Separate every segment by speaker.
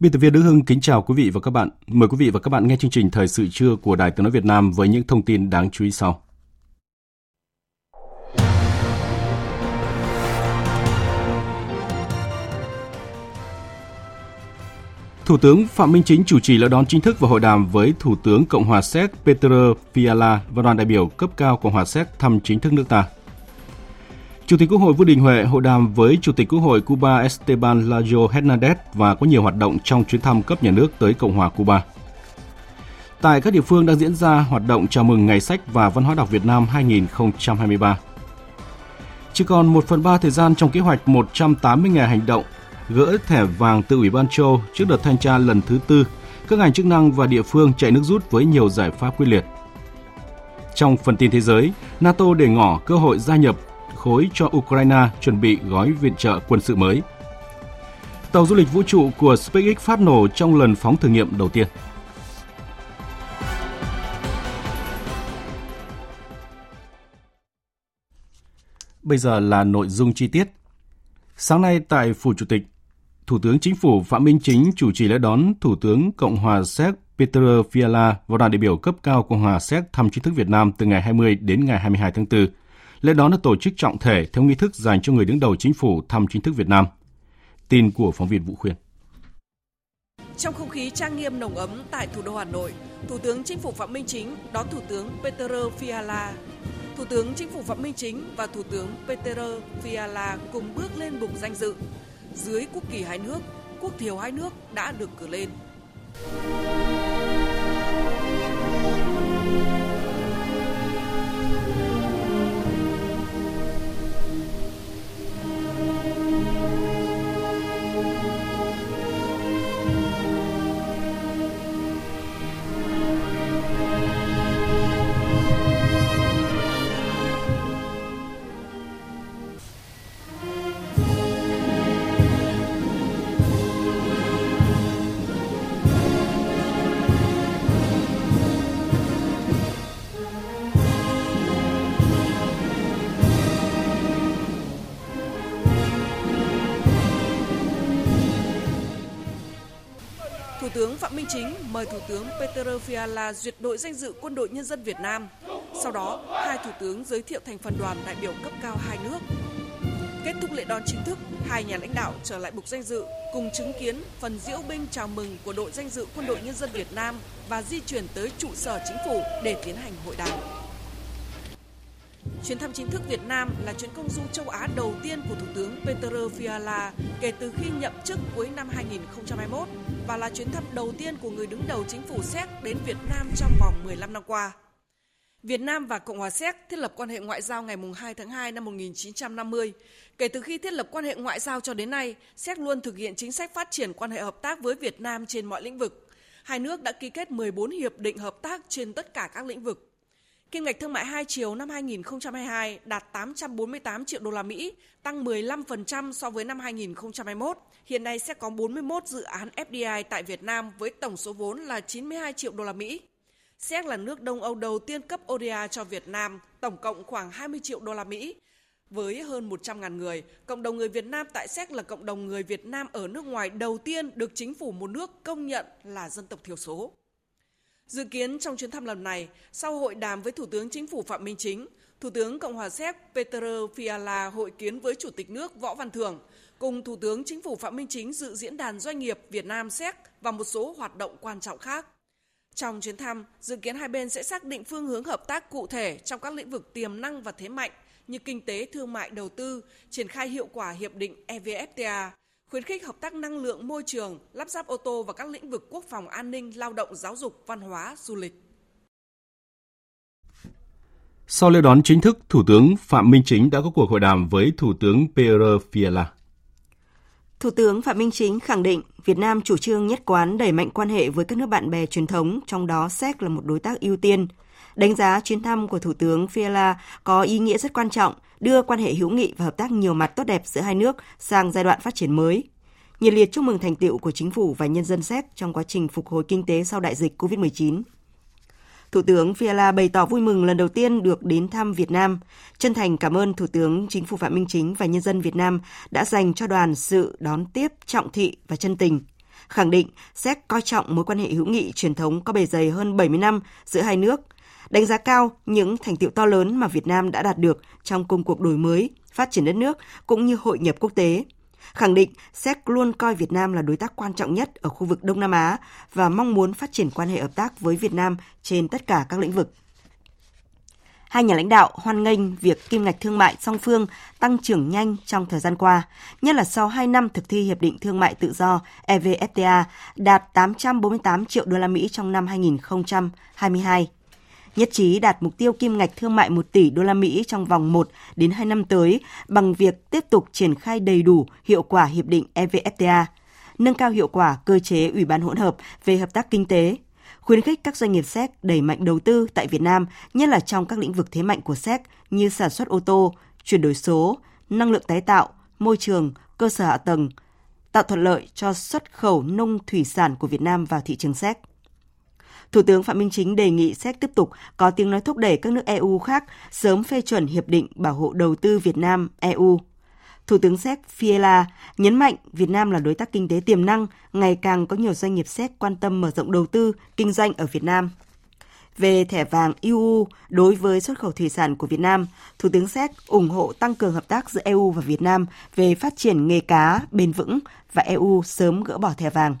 Speaker 1: Biên tập viên Đức Hưng kính chào quý vị và các bạn. Mời quý vị và các bạn nghe chương trình Thời sự trưa của Đài Tiếng nói Việt Nam với những thông tin đáng chú ý sau. Thủ tướng Phạm Minh Chính chủ trì lễ đón chính thức và hội đàm với Thủ tướng Cộng hòa Séc Petr Fiala và đoàn đại biểu cấp cao Cộng hòa Séc thăm chính thức nước ta. Chủ tịch Quốc hội Vương Đình Huệ hội đàm với Chủ tịch Quốc hội Cuba Esteban Lajo Hernandez và có nhiều hoạt động trong chuyến thăm cấp nhà nước tới Cộng hòa Cuba. Tại các địa phương đang diễn ra hoạt động chào mừng Ngày sách và Văn hóa đọc Việt Nam 2023. Chỉ còn 1 phần 3 thời gian trong kế hoạch 180 ngày hành động gỡ thẻ vàng từ Ủy ban châu trước đợt thanh tra lần thứ tư, các ngành chức năng và địa phương chạy nước rút với nhiều giải pháp quyết liệt. Trong phần tin thế giới, NATO để ngỏ cơ hội gia nhập khối cho Ukraine chuẩn bị gói viện trợ quân sự mới. Tàu du lịch vũ trụ của SpaceX phát nổ trong lần phóng thử nghiệm đầu tiên. Bây giờ là nội dung chi tiết. Sáng nay tại Phủ Chủ tịch, Thủ tướng Chính phủ Phạm Minh Chính chủ trì lễ đón Thủ tướng Cộng hòa Séc Peter Fiala và đoàn đại biểu cấp cao Cộng hòa Séc thăm chính thức Việt Nam từ ngày 20 đến ngày 22 tháng 4 Lễ đón được tổ chức trọng thể theo nghi thức dành cho người đứng đầu chính phủ thăm chính thức Việt Nam. Tin của phóng viên Vũ Khuyên.
Speaker 2: Trong không khí trang nghiêm nồng ấm tại thủ đô Hà Nội, Thủ tướng Chính phủ Phạm Minh Chính đón Thủ tướng Peter Fiala. Thủ tướng Chính phủ Phạm Minh Chính và Thủ tướng Peter Fiala cùng bước lên bục danh dự. Dưới quốc kỳ hai nước, quốc thiều hai nước đã được cử lên. Chính mời Thủ tướng Peter Fiala duyệt đội danh dự Quân đội Nhân dân Việt Nam. Sau đó, hai Thủ tướng giới thiệu thành phần đoàn đại biểu cấp cao hai nước. Kết thúc lễ đón chính thức, hai nhà lãnh đạo trở lại bục danh dự cùng chứng kiến phần diễu binh chào mừng của đội danh dự Quân đội Nhân dân Việt Nam và di chuyển tới trụ sở chính phủ để tiến hành hội đàm. Chuyến thăm chính thức Việt Nam là chuyến công du châu Á đầu tiên của Thủ tướng Peter Fiala kể từ khi nhậm chức cuối năm 2021 và là chuyến thăm đầu tiên của người đứng đầu chính phủ Séc đến Việt Nam trong vòng 15 năm qua. Việt Nam và Cộng hòa Séc thiết lập quan hệ ngoại giao ngày 2 tháng 2 năm 1950. Kể từ khi thiết lập quan hệ ngoại giao cho đến nay, Séc luôn thực hiện chính sách phát triển quan hệ hợp tác với Việt Nam trên mọi lĩnh vực. Hai nước đã ký kết 14 hiệp định hợp tác trên tất cả các lĩnh vực. Kim ngạch thương mại hai chiều năm 2022 đạt 848 triệu đô la Mỹ, tăng 15% so với năm 2021. Hiện nay sẽ có 41 dự án FDI tại Việt Nam với tổng số vốn là 92 triệu đô la Mỹ. Séc là nước Đông Âu đầu tiên cấp ODA cho Việt Nam, tổng cộng khoảng 20 triệu đô la Mỹ. Với hơn 100.000 người, cộng đồng người Việt Nam tại Séc là cộng đồng người Việt Nam ở nước ngoài đầu tiên được chính phủ một nước công nhận là dân tộc thiểu số. Dự kiến trong chuyến thăm lần này, sau hội đàm với Thủ tướng Chính phủ Phạm Minh Chính, Thủ tướng Cộng hòa Séc Peter Fiala hội kiến với Chủ tịch nước Võ Văn Thưởng, cùng Thủ tướng Chính phủ Phạm Minh Chính dự diễn đàn doanh nghiệp Việt Nam Séc và một số hoạt động quan trọng khác. Trong chuyến thăm, dự kiến hai bên sẽ xác định phương hướng hợp tác cụ thể trong các lĩnh vực tiềm năng và thế mạnh như kinh tế, thương mại, đầu tư, triển khai hiệu quả hiệp định EVFTA, khuyến khích hợp tác năng lượng, môi trường, lắp ráp ô tô và các lĩnh vực quốc phòng an ninh, lao động, giáo dục, văn hóa, du lịch.
Speaker 1: Sau lễ đón chính thức, Thủ tướng Phạm Minh Chính đã có cuộc hội đàm với Thủ tướng Pierre Fiala.
Speaker 3: Thủ tướng Phạm Minh Chính khẳng định Việt Nam chủ trương nhất quán đẩy mạnh quan hệ với các nước bạn bè truyền thống, trong đó Séc là một đối tác ưu tiên. Đánh giá chuyến thăm của Thủ tướng Fiala có ý nghĩa rất quan trọng, đưa quan hệ hữu nghị và hợp tác nhiều mặt tốt đẹp giữa hai nước sang giai đoạn phát triển mới. Nhiệt liệt chúc mừng thành tựu của chính phủ và nhân dân Séc trong quá trình phục hồi kinh tế sau đại dịch COVID-19. Thủ tướng Fiala bày tỏ vui mừng lần đầu tiên được đến thăm Việt Nam, chân thành cảm ơn Thủ tướng Chính phủ Phạm Minh Chính và nhân dân Việt Nam đã dành cho đoàn sự đón tiếp trọng thị và chân tình. Khẳng định Séc coi trọng mối quan hệ hữu nghị truyền thống có bề dày hơn 70 năm giữa hai nước, đánh giá cao những thành tiệu to lớn mà Việt Nam đã đạt được trong công cuộc đổi mới, phát triển đất nước cũng như hội nhập quốc tế khẳng định Sec luôn coi Việt Nam là đối tác quan trọng nhất ở khu vực Đông Nam Á và mong muốn phát triển quan hệ hợp tác với Việt Nam trên tất cả các lĩnh vực. Hai nhà lãnh đạo hoan nghênh việc kim ngạch thương mại song phương tăng trưởng nhanh trong thời gian qua, nhất là sau 2 năm thực thi hiệp định thương mại tự do EVFTA đạt 848 triệu đô la Mỹ trong năm 2022 nhất trí đạt mục tiêu kim ngạch thương mại 1 tỷ đô la Mỹ trong vòng 1 đến 2 năm tới bằng việc tiếp tục triển khai đầy đủ hiệu quả hiệp định EVFTA, nâng cao hiệu quả cơ chế ủy ban hỗn hợp về hợp tác kinh tế, khuyến khích các doanh nghiệp séc đẩy mạnh đầu tư tại Việt Nam, nhất là trong các lĩnh vực thế mạnh của séc như sản xuất ô tô, chuyển đổi số, năng lượng tái tạo, môi trường, cơ sở hạ tầng, tạo thuận lợi cho xuất khẩu nông thủy sản của Việt Nam vào thị trường séc. Thủ tướng Phạm Minh Chính đề nghị Séc tiếp tục có tiếng nói thúc đẩy các nước EU khác sớm phê chuẩn Hiệp định Bảo hộ Đầu tư Việt Nam EU. Thủ tướng Séc Fiela nhấn mạnh Việt Nam là đối tác kinh tế tiềm năng, ngày càng có nhiều doanh nghiệp Séc quan tâm mở rộng đầu tư, kinh doanh ở Việt Nam. Về thẻ vàng EU đối với xuất khẩu thủy sản của Việt Nam, Thủ tướng Séc ủng hộ tăng cường hợp tác giữa EU và Việt Nam về phát triển nghề cá bền vững và EU sớm gỡ bỏ thẻ vàng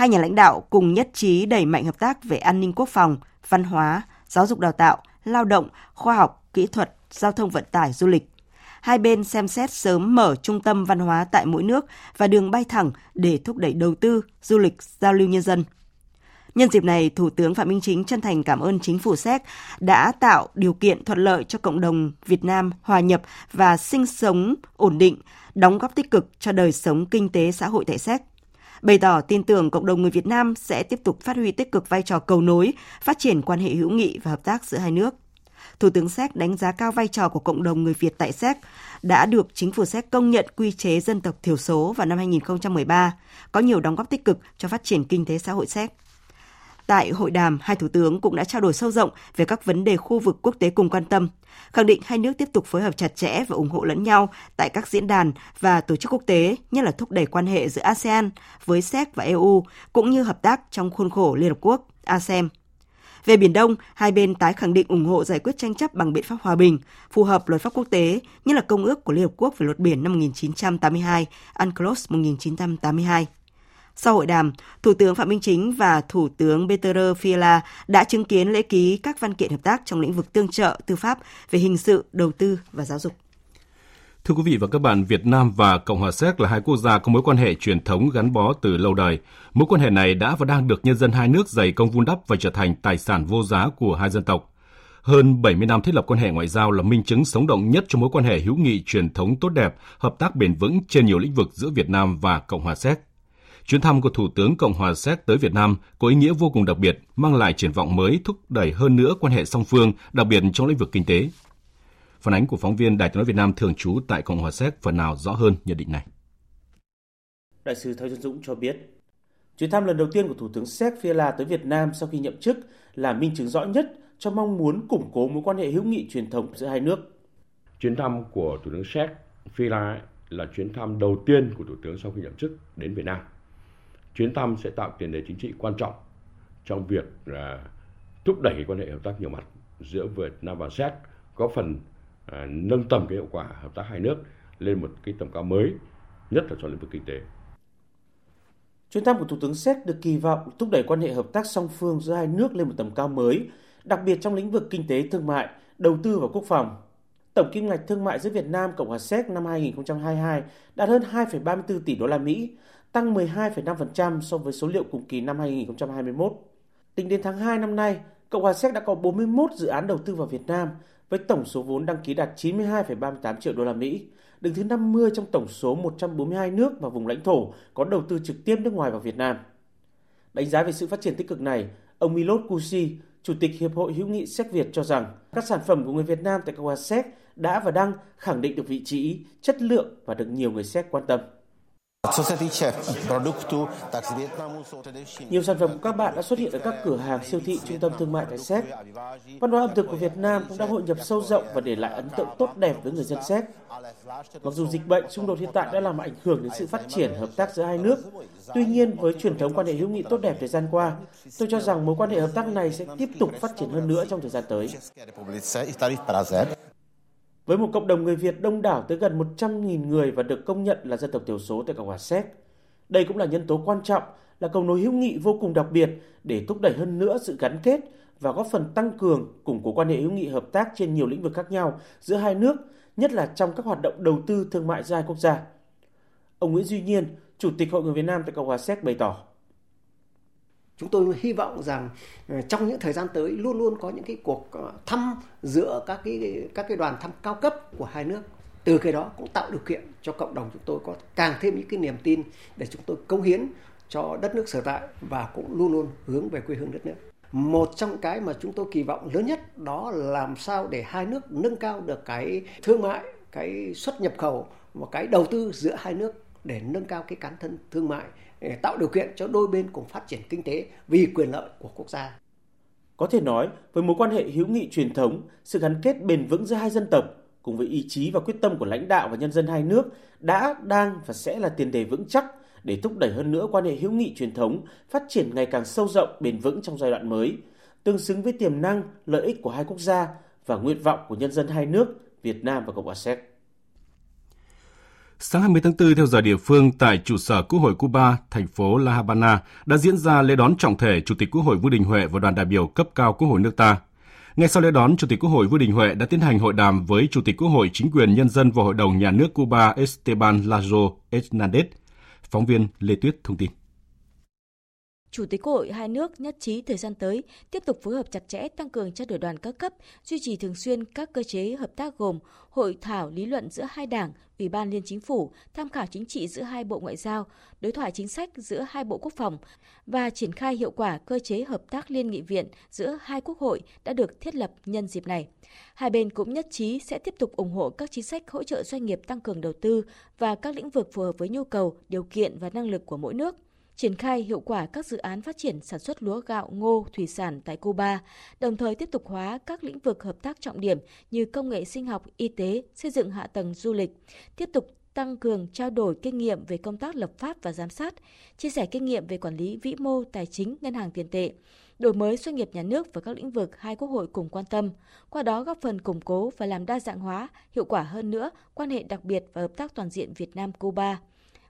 Speaker 3: hai nhà lãnh đạo cùng nhất trí đẩy mạnh hợp tác về an ninh quốc phòng, văn hóa, giáo dục đào tạo, lao động, khoa học, kỹ thuật, giao thông vận tải, du lịch. Hai bên xem xét sớm mở trung tâm văn hóa tại mỗi nước và đường bay thẳng để thúc đẩy đầu tư, du lịch, giao lưu nhân dân. Nhân dịp này, Thủ tướng Phạm Minh Chính chân thành cảm ơn chính phủ Séc đã tạo điều kiện thuận lợi cho cộng đồng Việt Nam hòa nhập và sinh sống ổn định, đóng góp tích cực cho đời sống kinh tế xã hội tại Séc bày tỏ tin tưởng cộng đồng người Việt Nam sẽ tiếp tục phát huy tích cực vai trò cầu nối, phát triển quan hệ hữu nghị và hợp tác giữa hai nước. Thủ tướng Séc đánh giá cao vai trò của cộng đồng người Việt tại Séc đã được chính phủ Séc công nhận quy chế dân tộc thiểu số vào năm 2013, có nhiều đóng góp tích cực cho phát triển kinh tế xã hội Séc. Tại hội đàm, hai thủ tướng cũng đã trao đổi sâu rộng về các vấn đề khu vực quốc tế cùng quan tâm, khẳng định hai nước tiếp tục phối hợp chặt chẽ và ủng hộ lẫn nhau tại các diễn đàn và tổ chức quốc tế, nhất là thúc đẩy quan hệ giữa ASEAN với SEC và EU, cũng như hợp tác trong khuôn khổ Liên Hợp Quốc, ASEM. Về Biển Đông, hai bên tái khẳng định ủng hộ giải quyết tranh chấp bằng biện pháp hòa bình, phù hợp luật pháp quốc tế, nhất là Công ước của Liên Hợp Quốc về luật biển năm 1982, UNCLOS 1982. Sau hội đàm, Thủ tướng Phạm Minh Chính và Thủ tướng Peter Fiala đã chứng kiến lễ ký các văn kiện hợp tác trong lĩnh vực tương trợ tư pháp về hình sự, đầu tư và giáo dục.
Speaker 1: Thưa quý vị và các bạn, Việt Nam và Cộng hòa Séc là hai quốc gia có mối quan hệ truyền thống gắn bó từ lâu đời. Mối quan hệ này đã và đang được nhân dân hai nước dày công vun đắp và trở thành tài sản vô giá của hai dân tộc. Hơn 70 năm thiết lập quan hệ ngoại giao là minh chứng sống động nhất cho mối quan hệ hữu nghị truyền thống tốt đẹp, hợp tác bền vững trên nhiều lĩnh vực giữa Việt Nam và Cộng hòa Séc. Chuyến thăm của Thủ tướng Cộng hòa Séc tới Việt Nam có ý nghĩa vô cùng đặc biệt, mang lại triển vọng mới thúc đẩy hơn nữa quan hệ song phương, đặc biệt trong lĩnh vực kinh tế. Phản ánh của phóng viên Đài tiếng nói Việt Nam thường trú tại Cộng hòa Séc phần nào rõ hơn nhận định này.
Speaker 4: Đại sứ Thái Xuân Dũng cho biết, chuyến thăm lần đầu tiên của Thủ tướng Séc Fiala tới Việt Nam sau khi nhậm chức là minh chứng rõ nhất cho mong muốn củng cố mối quan hệ hữu nghị truyền thống giữa hai nước.
Speaker 5: Chuyến thăm của Thủ tướng Séc Fiala là chuyến thăm đầu tiên của Thủ tướng sau khi nhậm chức đến Việt Nam. Chuyến thăm sẽ tạo tiền đề chính trị quan trọng trong việc là thúc đẩy quan hệ hợp tác nhiều mặt giữa Việt Nam và Séc, có phần à, nâng tầm cái hiệu quả hợp tác hai nước lên một cái tầm cao mới, nhất là trong lĩnh vực kinh tế.
Speaker 4: Chuyến thăm của Thủ tướng Séc được kỳ vọng thúc đẩy quan hệ hợp tác song phương giữa hai nước lên một tầm cao mới, đặc biệt trong lĩnh vực kinh tế thương mại, đầu tư và quốc phòng. tổng kim ngạch thương mại giữa Việt Nam Cộng hòa Séc năm 2022 đạt hơn 2,34 tỷ đô la Mỹ, tăng 12,5% so với số liệu cùng kỳ năm 2021. Tính đến tháng 2 năm nay, Cộng hòa Séc đã có 41 dự án đầu tư vào Việt Nam với tổng số vốn đăng ký đạt 92,38 triệu đô la Mỹ, đứng thứ 50 trong tổng số 142 nước và vùng lãnh thổ có đầu tư trực tiếp nước ngoài vào Việt Nam. Đánh giá về sự phát triển tích cực này, ông Milot Kusi, Chủ tịch Hiệp hội hữu nghị Séc Việt cho rằng các sản phẩm của người Việt Nam tại Cộng hòa Séc đã và đang khẳng định được vị trí, chất lượng và được nhiều người Séc quan tâm. Nhiều sản phẩm của các bạn đã xuất hiện ở các cửa hàng siêu thị trung tâm thương mại tại Séc. Văn hóa ẩm thực của Việt Nam cũng đã hội nhập sâu rộng và để lại ấn tượng tốt đẹp với người dân Séc. Mặc dù dịch bệnh xung đột hiện tại đã làm ảnh hưởng đến sự phát triển hợp tác giữa hai nước, tuy nhiên với truyền thống quan hệ hữu nghị tốt đẹp thời gian qua, tôi cho rằng mối quan hệ hợp tác này sẽ tiếp tục phát triển hơn nữa trong thời gian tới. Với một cộng đồng người Việt đông đảo tới gần 100.000 người và được công nhận là dân tộc thiểu số tại Cộng hòa Séc, đây cũng là nhân tố quan trọng, là cầu nối hữu nghị vô cùng đặc biệt để thúc đẩy hơn nữa sự gắn kết và góp phần tăng cường củng cố quan hệ hữu nghị hợp tác trên nhiều lĩnh vực khác nhau giữa hai nước, nhất là trong các hoạt động đầu tư thương mại giữa hai quốc gia. Ông Nguyễn Duy Nhiên, Chủ tịch Hội người Việt Nam tại Cộng hòa Séc bày tỏ.
Speaker 6: Chúng tôi hy vọng rằng ờ, trong những thời gian tới luôn luôn có những cái cuộc ờ, thăm giữa các cái các cái đoàn thăm cao cấp của hai nước. Từ cái đó cũng tạo điều kiện cho cộng đồng chúng tôi có càng thêm những cái niềm tin để chúng tôi cống hiến cho đất nước sở tại và cũng luôn luôn hướng về quê hương đất nước. Một trong cái mà chúng tôi kỳ vọng lớn nhất đó là làm sao để hai nước nâng cao được cái thương mại, cái xuất nhập khẩu và cái đầu tư giữa hai nước để nâng cao cái cán thân thương mại để tạo điều kiện cho đôi bên cùng phát triển kinh tế vì quyền lợi của quốc gia.
Speaker 4: Có thể nói, với mối quan hệ hữu nghị truyền thống, sự gắn kết bền vững giữa hai dân tộc cùng với ý chí và quyết tâm của lãnh đạo và nhân dân hai nước đã, đang và sẽ là tiền đề vững chắc để thúc đẩy hơn nữa quan hệ hữu nghị truyền thống phát triển ngày càng sâu rộng, bền vững trong giai đoạn mới, tương xứng với tiềm năng, lợi ích của hai quốc gia và nguyện vọng của nhân dân hai nước Việt Nam và Cộng hòa Séc.
Speaker 1: Sáng 20 tháng 4 theo giờ địa phương tại trụ sở Quốc hội Cuba, thành phố La Habana đã diễn ra lễ đón trọng thể Chủ tịch Quốc hội Vương Đình Huệ và đoàn đại biểu cấp cao Quốc hội nước ta. Ngay sau lễ đón, Chủ tịch Quốc hội Vương Đình Huệ đã tiến hành hội đàm với Chủ tịch Quốc hội Chính quyền Nhân dân và Hội đồng Nhà nước Cuba Esteban Lazo Hernández. Phóng viên Lê Tuyết thông tin.
Speaker 7: Chủ tịch Quốc hội hai nước nhất trí thời gian tới tiếp tục phối hợp chặt chẽ tăng cường trao đổi đoàn các cấp, duy trì thường xuyên các cơ chế hợp tác gồm hội thảo lý luận giữa hai đảng, ủy ban liên chính phủ, tham khảo chính trị giữa hai bộ ngoại giao, đối thoại chính sách giữa hai bộ quốc phòng và triển khai hiệu quả cơ chế hợp tác liên nghị viện giữa hai quốc hội đã được thiết lập nhân dịp này. Hai bên cũng nhất trí sẽ tiếp tục ủng hộ các chính sách hỗ trợ doanh nghiệp tăng cường đầu tư và các lĩnh vực phù hợp với nhu cầu, điều kiện và năng lực của mỗi nước – triển khai hiệu quả các dự án phát triển sản xuất lúa gạo, ngô, thủy sản tại Cuba, đồng thời tiếp tục hóa các lĩnh vực hợp tác trọng điểm như công nghệ sinh học, y tế, xây dựng hạ tầng du lịch, tiếp tục tăng cường trao đổi kinh nghiệm về công tác lập pháp và giám sát, chia sẻ kinh nghiệm về quản lý vĩ mô, tài chính, ngân hàng tiền tệ, đổi mới doanh nghiệp nhà nước và các lĩnh vực hai quốc hội cùng quan tâm, qua đó góp phần củng cố và làm đa dạng hóa, hiệu quả hơn nữa quan hệ đặc biệt và hợp tác toàn diện Việt Nam-Cuba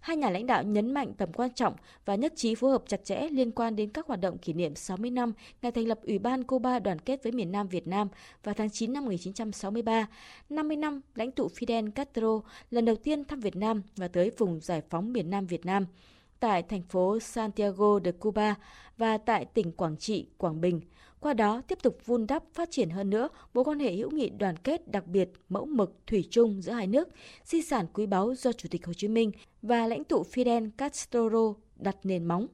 Speaker 7: hai nhà lãnh đạo nhấn mạnh tầm quan trọng và nhất trí phối hợp chặt chẽ liên quan đến các hoạt động kỷ niệm 60 năm ngày thành lập Ủy ban Cuba đoàn kết với miền Nam Việt Nam vào tháng 9 năm 1963, 50 năm lãnh tụ Fidel Castro lần đầu tiên thăm Việt Nam và tới vùng giải phóng miền Nam Việt Nam tại thành phố Santiago de Cuba và tại tỉnh Quảng Trị, Quảng Bình – qua đó tiếp tục vun đắp phát triển hơn nữa mối quan hệ hữu nghị đoàn kết đặc biệt mẫu mực thủy chung giữa hai nước, di sản quý báu do Chủ tịch Hồ Chí Minh và lãnh tụ Fidel Castro đặt nền móng.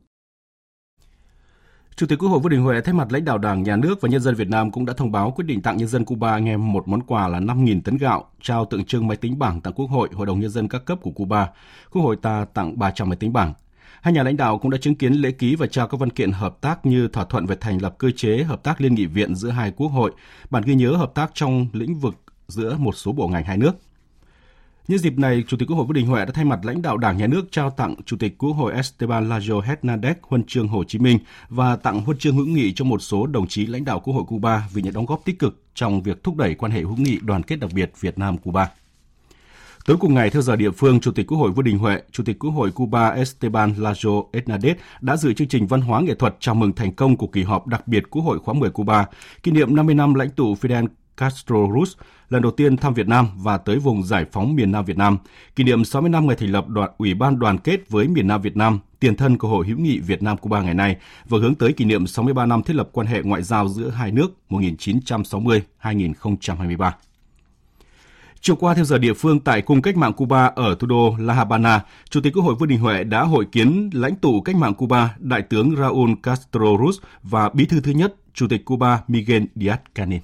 Speaker 1: Chủ tịch Quốc hội Vương Đình Huệ thay mặt lãnh đạo Đảng, Nhà nước và nhân dân Việt Nam cũng đã thông báo quyết định tặng nhân dân Cuba anh em một món quà là 5.000 tấn gạo, trao tượng trưng máy tính bảng tặng Quốc hội, Hội đồng nhân dân các cấp của Cuba. Quốc hội ta tặng 300 máy tính bảng. Hai nhà lãnh đạo cũng đã chứng kiến lễ ký và trao các văn kiện hợp tác như thỏa thuận về thành lập cơ chế hợp tác liên nghị viện giữa hai quốc hội, bản ghi nhớ hợp tác trong lĩnh vực giữa một số bộ ngành hai nước. Nhân dịp này, Chủ tịch Quốc hội Vương Đình Huệ đã thay mặt lãnh đạo Đảng Nhà nước trao tặng Chủ tịch Quốc hội Esteban Lazo Hernandez huân chương Hồ Chí Minh và tặng huân chương hữu nghị cho một số đồng chí lãnh đạo Quốc hội Cuba vì những đóng góp tích cực trong việc thúc đẩy quan hệ hữu nghị đoàn kết đặc biệt Việt Nam Cuba. Tối cùng ngày, theo giờ địa phương, Chủ tịch Quốc hội Vương Đình Huệ, Chủ tịch Quốc hội Cuba Esteban Lazo Hernández đã dự chương trình văn hóa nghệ thuật chào mừng thành công của kỳ họp đặc biệt Quốc hội khóa 10 Cuba, kỷ niệm 50 năm lãnh tụ Fidel Castro Ruz lần đầu tiên thăm Việt Nam và tới vùng giải phóng miền Nam Việt Nam, kỷ niệm 60 năm ngày thành lập đoàn Ủy ban đoàn kết với miền Nam Việt Nam, tiền thân của Hội hữu nghị Việt Nam Cuba ngày nay và hướng tới kỷ niệm 63 năm thiết lập quan hệ ngoại giao giữa hai nước 1960-2023. Chiều qua theo giờ địa phương tại Cung Cách mạng Cuba ở thủ đô La Habana, Chủ tịch Quốc hội Vương Đình Huệ đã hội kiến lãnh tụ cách mạng Cuba, Đại tướng Raúl Castro Ruz và Bí thư thứ nhất, Chủ tịch Cuba Miguel Díaz-Canel.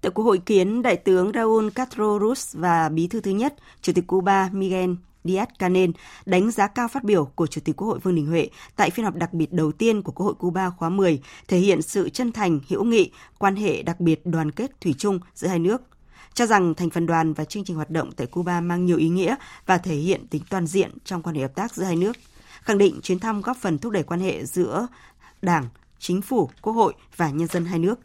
Speaker 3: Tại cuộc hội kiến, Đại tướng Raúl Castro Ruz và Bí thư thứ nhất, Chủ tịch Cuba Miguel Díaz-Canel đánh giá cao phát biểu của Chủ tịch Quốc hội Vương Đình Huệ tại phiên họp đặc biệt đầu tiên của Quốc hội Cuba khóa 10, thể hiện sự chân thành, hữu nghị, quan hệ đặc biệt đoàn kết thủy chung giữa hai nước, cho rằng thành phần đoàn và chương trình hoạt động tại Cuba mang nhiều ý nghĩa và thể hiện tính toàn diện trong quan hệ hợp tác giữa hai nước. Khẳng định chuyến thăm góp phần thúc đẩy quan hệ giữa Đảng, Chính phủ, Quốc hội và nhân dân hai nước.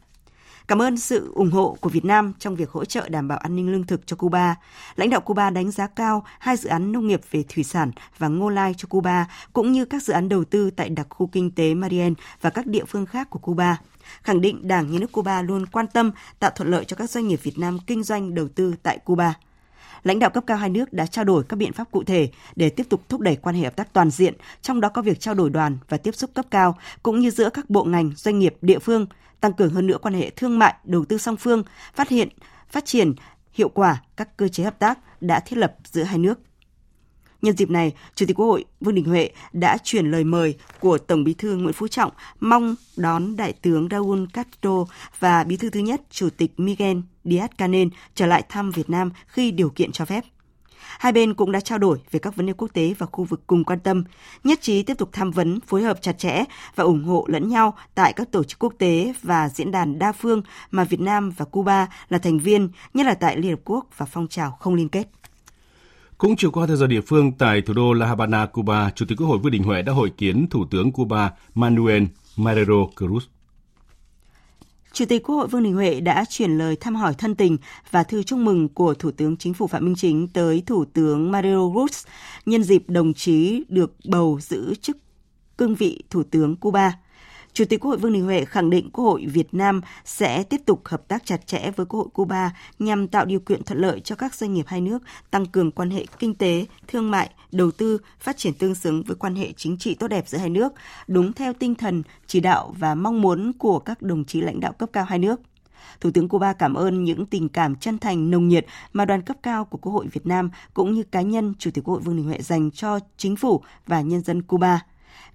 Speaker 3: Cảm ơn sự ủng hộ của Việt Nam trong việc hỗ trợ đảm bảo an ninh lương thực cho Cuba. Lãnh đạo Cuba đánh giá cao hai dự án nông nghiệp về thủy sản và ngô lai cho Cuba, cũng như các dự án đầu tư tại đặc khu kinh tế Marien và các địa phương khác của Cuba khẳng định Đảng Nhà nước Cuba luôn quan tâm tạo thuận lợi cho các doanh nghiệp Việt Nam kinh doanh đầu tư tại Cuba. Lãnh đạo cấp cao hai nước đã trao đổi các biện pháp cụ thể để tiếp tục thúc đẩy quan hệ hợp tác toàn diện, trong đó có việc trao đổi đoàn và tiếp xúc cấp cao, cũng như giữa các bộ ngành, doanh nghiệp, địa phương, tăng cường hơn nữa quan hệ thương mại, đầu tư song phương, phát hiện, phát triển hiệu quả các cơ chế hợp tác đã thiết lập giữa hai nước. Nhân dịp này, Chủ tịch Quốc hội Vương Đình Huệ đã chuyển lời mời của Tổng Bí thư Nguyễn Phú Trọng mong đón Đại tướng Raúl Castro và Bí thư thứ nhất Chủ tịch Miguel Díaz-Canel trở lại thăm Việt Nam khi điều kiện cho phép. Hai bên cũng đã trao đổi về các vấn đề quốc tế và khu vực cùng quan tâm, nhất trí tiếp tục tham vấn, phối hợp chặt chẽ và ủng hộ lẫn nhau tại các tổ chức quốc tế và diễn đàn đa phương mà Việt Nam và Cuba là thành viên, nhất là tại Liên Hợp Quốc và phong trào không liên kết.
Speaker 1: Cũng chiều qua theo giờ địa phương tại thủ đô La Habana, Cuba, Chủ tịch Quốc hội Vương Đình Huệ đã hội kiến Thủ tướng Cuba Manuel Marrero Cruz.
Speaker 3: Chủ tịch Quốc hội Vương Đình Huệ đã chuyển lời thăm hỏi thân tình và thư chúc mừng của Thủ tướng Chính phủ Phạm Minh Chính tới Thủ tướng Mario Cruz nhân dịp đồng chí được bầu giữ chức cương vị Thủ tướng Cuba. Chủ tịch Quốc hội Vương Đình Huệ khẳng định Quốc hội Việt Nam sẽ tiếp tục hợp tác chặt chẽ với Quốc hội Cuba nhằm tạo điều kiện thuận lợi cho các doanh nghiệp hai nước tăng cường quan hệ kinh tế, thương mại, đầu tư, phát triển tương xứng với quan hệ chính trị tốt đẹp giữa hai nước, đúng theo tinh thần, chỉ đạo và mong muốn của các đồng chí lãnh đạo cấp cao hai nước. Thủ tướng Cuba cảm ơn những tình cảm chân thành nồng nhiệt mà đoàn cấp cao của Quốc hội Việt Nam cũng như cá nhân Chủ tịch Quốc hội Vương Đình Huệ dành cho chính phủ và nhân dân Cuba.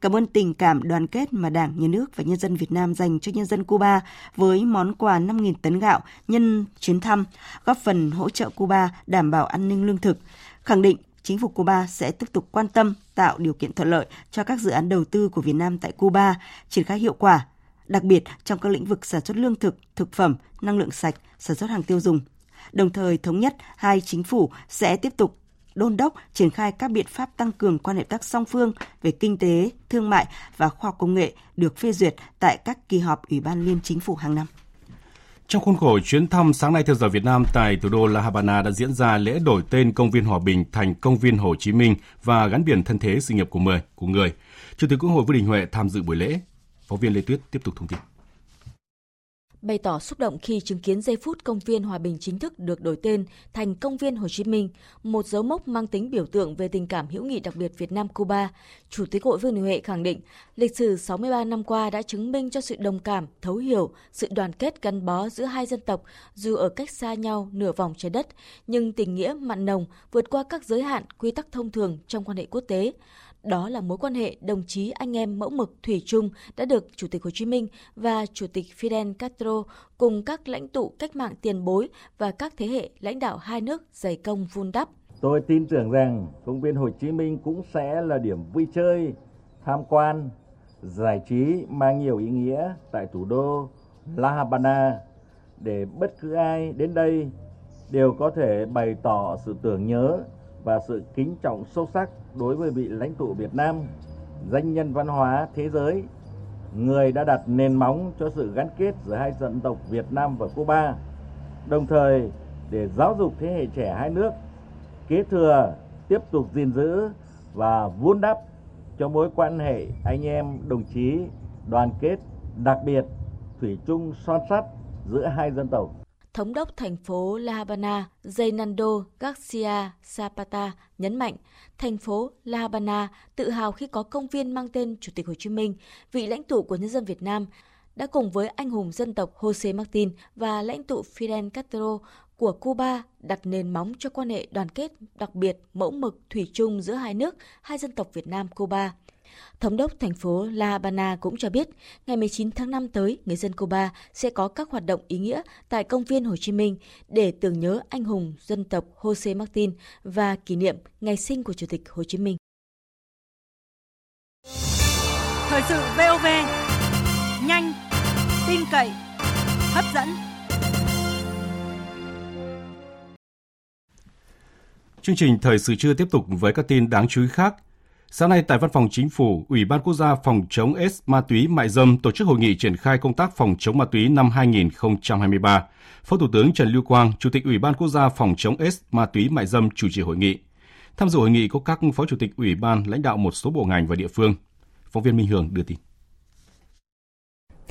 Speaker 3: Cảm ơn tình cảm đoàn kết mà Đảng, Nhà nước và nhân dân Việt Nam dành cho nhân dân Cuba với món quà 5.000 tấn gạo nhân chuyến thăm, góp phần hỗ trợ Cuba đảm bảo an ninh lương thực, khẳng định chính phủ Cuba sẽ tiếp tục quan tâm tạo điều kiện thuận lợi cho các dự án đầu tư của Việt Nam tại Cuba, triển khai hiệu quả, đặc biệt trong các lĩnh vực sản xuất lương thực, thực phẩm, năng lượng sạch, sản xuất hàng tiêu dùng. Đồng thời thống nhất hai chính phủ sẽ tiếp tục đôn đốc triển khai các biện pháp tăng cường quan hệ tác song phương về kinh tế, thương mại và khoa học công nghệ được phê duyệt tại các kỳ họp Ủy ban Liên Chính phủ hàng năm.
Speaker 1: Trong khuôn khổ chuyến thăm sáng nay theo giờ Việt Nam tại thủ đô La Habana đã diễn ra lễ đổi tên công viên Hòa Bình thành công viên Hồ Chí Minh và gắn biển thân thế sự nghiệp của người. Của người. Chủ tịch Quốc hội Vương Đình Huệ tham dự buổi lễ. Phóng viên Lê Tuyết tiếp tục thông tin
Speaker 7: bày tỏ xúc động khi chứng kiến giây phút công viên Hòa Bình chính thức được đổi tên thành công viên Hồ Chí Minh, một dấu mốc mang tính biểu tượng về tình cảm hữu nghị đặc biệt Việt Nam Cuba. Chủ tịch Hội Vương Đình Huệ khẳng định, lịch sử 63 năm qua đã chứng minh cho sự đồng cảm, thấu hiểu, sự đoàn kết gắn bó giữa hai dân tộc dù ở cách xa nhau nửa vòng trái đất, nhưng tình nghĩa mặn nồng vượt qua các giới hạn quy tắc thông thường trong quan hệ quốc tế. Đó là mối quan hệ đồng chí anh em mẫu mực thủy chung đã được Chủ tịch Hồ Chí Minh và Chủ tịch Fidel Castro cùng các lãnh tụ cách mạng tiền bối và các thế hệ lãnh đạo hai nước dày công vun đắp.
Speaker 8: Tôi tin tưởng rằng công viên Hồ Chí Minh cũng sẽ là điểm vui chơi, tham quan, giải trí mang nhiều ý nghĩa tại thủ đô La Habana để bất cứ ai đến đây đều có thể bày tỏ sự tưởng nhớ và sự kính trọng sâu sắc đối với vị lãnh tụ Việt Nam, danh nhân văn hóa thế giới, người đã đặt nền móng cho sự gắn kết giữa hai dân tộc Việt Nam và Cuba, đồng thời để giáo dục thế hệ trẻ hai nước kế thừa, tiếp tục gìn giữ và vun đắp cho mối quan hệ anh em đồng chí đoàn kết đặc biệt thủy chung son sắt giữa hai dân tộc.
Speaker 7: Thống đốc thành phố La Habana Zaynando Garcia Zapata nhấn mạnh thành phố La Habana tự hào khi có công viên mang tên Chủ tịch Hồ Chí Minh, vị lãnh tụ của nhân dân Việt Nam, đã cùng với anh hùng dân tộc Jose Martin và lãnh tụ Fidel Castro của Cuba đặt nền móng cho quan hệ đoàn kết đặc biệt, mẫu mực, thủy chung giữa hai nước, hai dân tộc Việt Nam-Cuba. Thống đốc thành phố La Habana cũng cho biết, ngày 19 tháng 5 tới, người dân Cuba sẽ có các hoạt động ý nghĩa tại công viên Hồ Chí Minh để tưởng nhớ anh hùng dân tộc Jose Martin và kỷ niệm ngày sinh của Chủ tịch Hồ Chí Minh.
Speaker 9: Thời sự VOV, nhanh, tin cậy, hấp dẫn.
Speaker 1: Chương trình thời sự trưa tiếp tục với các tin đáng chú ý khác. Sáng nay tại Văn phòng Chính phủ, Ủy ban Quốc gia phòng chống S ma túy mại dâm tổ chức hội nghị triển khai công tác phòng chống ma túy năm 2023. Phó Thủ tướng Trần Lưu Quang, Chủ tịch Ủy ban Quốc gia phòng chống S ma túy mại dâm chủ trì hội nghị. Tham dự hội nghị có các phó chủ tịch ủy ban, lãnh đạo một số bộ ngành và địa phương. Phóng viên Minh Hường đưa tin.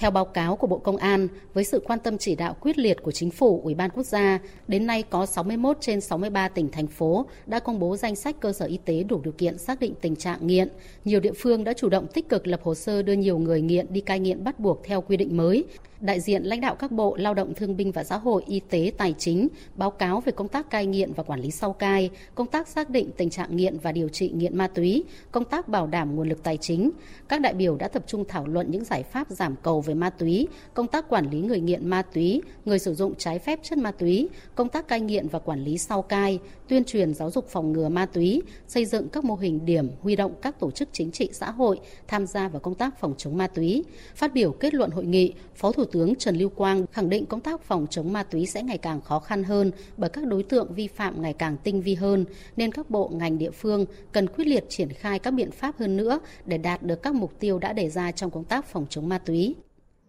Speaker 10: Theo báo cáo của Bộ Công an, với sự quan tâm chỉ đạo quyết liệt của Chính phủ, Ủy ban Quốc gia, đến nay có 61 trên 63 tỉnh, thành phố đã công bố danh sách cơ sở y tế đủ điều kiện xác định tình trạng nghiện. Nhiều địa phương đã chủ động tích cực lập hồ sơ đưa nhiều người nghiện đi cai nghiện bắt buộc theo quy định mới đại diện lãnh đạo các bộ Lao động Thương binh và Xã hội, Y tế, Tài chính báo cáo về công tác cai nghiện và quản lý sau cai, công tác xác định tình trạng nghiện và điều trị nghiện ma túy, công tác bảo đảm nguồn lực tài chính. Các đại biểu đã tập trung thảo luận những giải pháp giảm cầu về ma túy, công tác quản lý người nghiện ma túy, người sử dụng trái phép chất ma túy, công tác cai nghiện và quản lý sau cai, tuyên truyền giáo dục phòng ngừa ma túy, xây dựng các mô hình điểm huy động các tổ chức chính trị xã hội tham gia vào công tác phòng chống ma túy. Phát biểu kết luận hội nghị, Phó Thủ tướng Trần Lưu Quang khẳng định công tác phòng chống ma túy sẽ ngày càng khó khăn hơn bởi các đối tượng vi phạm ngày càng tinh vi hơn, nên các bộ ngành địa phương cần quyết liệt triển khai các biện pháp hơn nữa để đạt được các mục tiêu đã đề ra trong công tác phòng chống ma túy.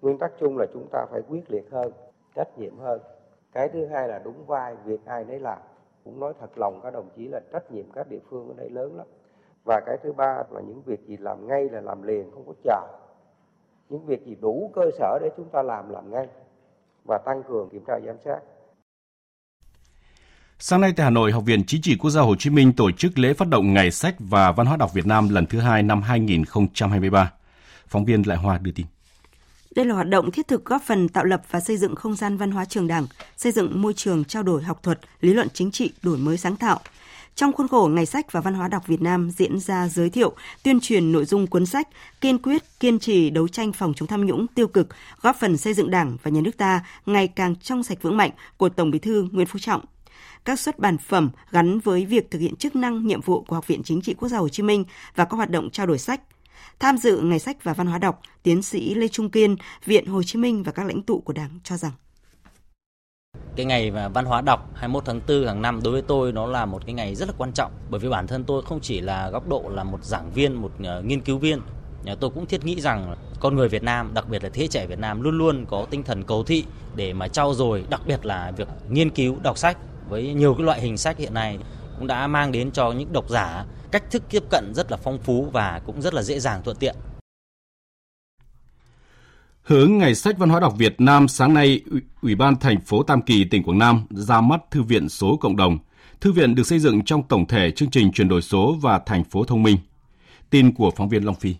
Speaker 11: Nguyên tắc chung là chúng ta phải quyết liệt hơn, trách nhiệm hơn. Cái thứ hai là đúng vai, việc ai nấy làm. Cũng nói thật lòng các đồng chí là trách nhiệm các địa phương ở đây lớn lắm. Và cái thứ ba là những việc gì làm ngay là làm liền, không có chờ những việc gì đủ cơ sở để chúng ta làm làm ngay và tăng cường kiểm tra giám sát.
Speaker 1: Sáng nay tại Hà Nội, Học viện Chính trị Quốc gia Hồ Chí Minh tổ chức lễ phát động Ngày sách và Văn hóa đọc Việt Nam lần thứ hai năm 2023. Phóng viên Lại Hoa đưa tin.
Speaker 3: Đây là hoạt động thiết thực góp phần tạo lập và xây dựng không gian văn hóa trường đảng, xây dựng môi trường trao đổi học thuật, lý luận chính trị, đổi mới sáng tạo, trong khuôn khổ Ngày sách và Văn hóa đọc Việt Nam diễn ra giới thiệu, tuyên truyền nội dung cuốn sách, kiên quyết, kiên trì đấu tranh phòng chống tham nhũng tiêu cực, góp phần xây dựng Đảng và nhà nước ta ngày càng trong sạch vững mạnh của Tổng Bí thư Nguyễn Phú Trọng các xuất bản phẩm gắn với việc thực hiện chức năng nhiệm vụ của Học viện Chính trị Quốc gia Hồ Chí Minh và các hoạt động trao đổi sách. Tham dự Ngày sách và Văn hóa đọc, tiến sĩ Lê Trung Kiên, Viện Hồ Chí Minh và các lãnh tụ của Đảng cho rằng.
Speaker 12: Cái ngày mà văn hóa đọc 21 tháng 4 hàng năm đối với tôi nó là một cái ngày rất là quan trọng. Bởi vì bản thân tôi không chỉ là góc độ là một giảng viên, một ờ, nghiên cứu viên. Tôi cũng thiết nghĩ rằng con người Việt Nam, đặc biệt là thế hệ trẻ Việt Nam luôn luôn có tinh thần cầu thị để mà trau dồi, đặc biệt là việc nghiên cứu, đọc sách. Với nhiều cái loại hình sách hiện nay cũng đã mang đến cho những độc giả cách thức tiếp cận rất là phong phú và cũng rất là dễ dàng thuận tiện.
Speaker 1: Hướng Ngày sách Văn hóa đọc Việt Nam sáng nay, Ủy ban thành phố Tam Kỳ, tỉnh Quảng Nam ra mắt Thư viện số cộng đồng. Thư viện được xây dựng trong tổng thể chương trình chuyển đổi số và thành phố thông minh. Tin của phóng viên Long Phi.